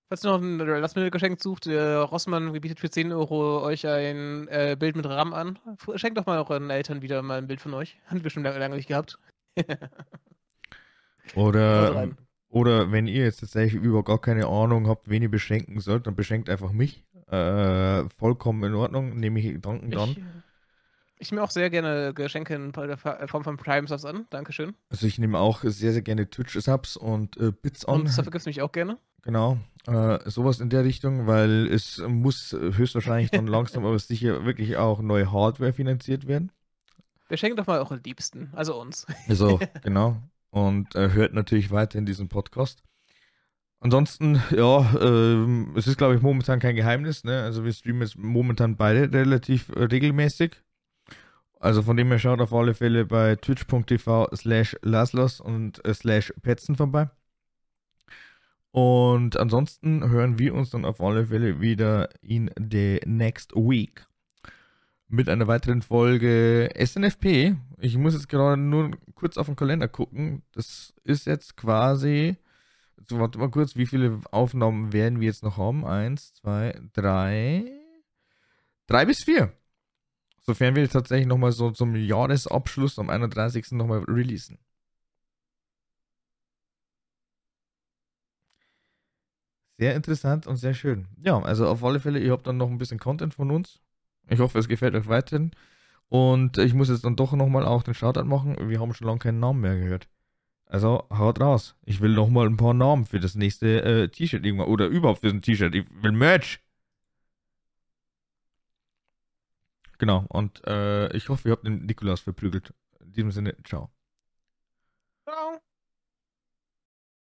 Falls ihr noch ein Last-Minute-Geschenk sucht, der Rossmann bietet für 10 Euro euch ein äh, Bild mit Rahmen an. Schenkt doch mal euren Eltern wieder mal ein Bild von euch. Haben wir bestimmt lange, lange nicht gehabt. [LAUGHS] Oder, oder wenn ihr jetzt tatsächlich über gar keine Ahnung habt, wen ihr beschenken sollt, dann beschenkt einfach mich. Äh, vollkommen in Ordnung, nehme ich dankend an. Ich, nehme auch sehr gerne Geschenke in Form von Prime Subs an. Dankeschön. Also ich nehme auch sehr, sehr gerne Twitch-Subs und äh, Bits an. Und dafür gibt es mich auch gerne. Genau. Äh, sowas in der Richtung, weil es muss höchstwahrscheinlich dann langsam [LAUGHS] aber sicher wirklich auch neue Hardware finanziert werden. Wir schenken doch mal eure Liebsten, also uns. [LAUGHS] Also, genau. Und äh, hört natürlich weiterhin diesen Podcast. Ansonsten, ja, ähm, es ist, glaube ich, momentan kein Geheimnis. Ne? Also wir streamen jetzt momentan beide relativ äh, regelmäßig. Also von dem her schaut auf alle Fälle bei twitch.tv slash laslos und äh, slash petzen vorbei. Und ansonsten hören wir uns dann auf alle Fälle wieder in the next week mit einer weiteren Folge SNFP. Ich muss jetzt gerade nur kurz auf den Kalender gucken. Das ist jetzt quasi. So, warte mal kurz, wie viele Aufnahmen werden wir jetzt noch haben? Eins, zwei, drei. Drei bis vier. Sofern wir tatsächlich nochmal so zum Jahresabschluss am 31. nochmal releasen. Sehr interessant und sehr schön. Ja, also auf alle Fälle, ihr habt dann noch ein bisschen Content von uns. Ich hoffe, es gefällt euch weiterhin. Und ich muss jetzt dann doch nochmal auch den Shoutout machen. Wir haben schon lange keinen Namen mehr gehört. Also haut raus. Ich will nochmal ein paar Namen für das nächste äh, T-Shirt irgendwann. Oder überhaupt für ein T-Shirt. Ich will Merch. Genau. Und äh, ich hoffe, ihr habt den Nikolaus verprügelt. In diesem Sinne, ciao. Ciao.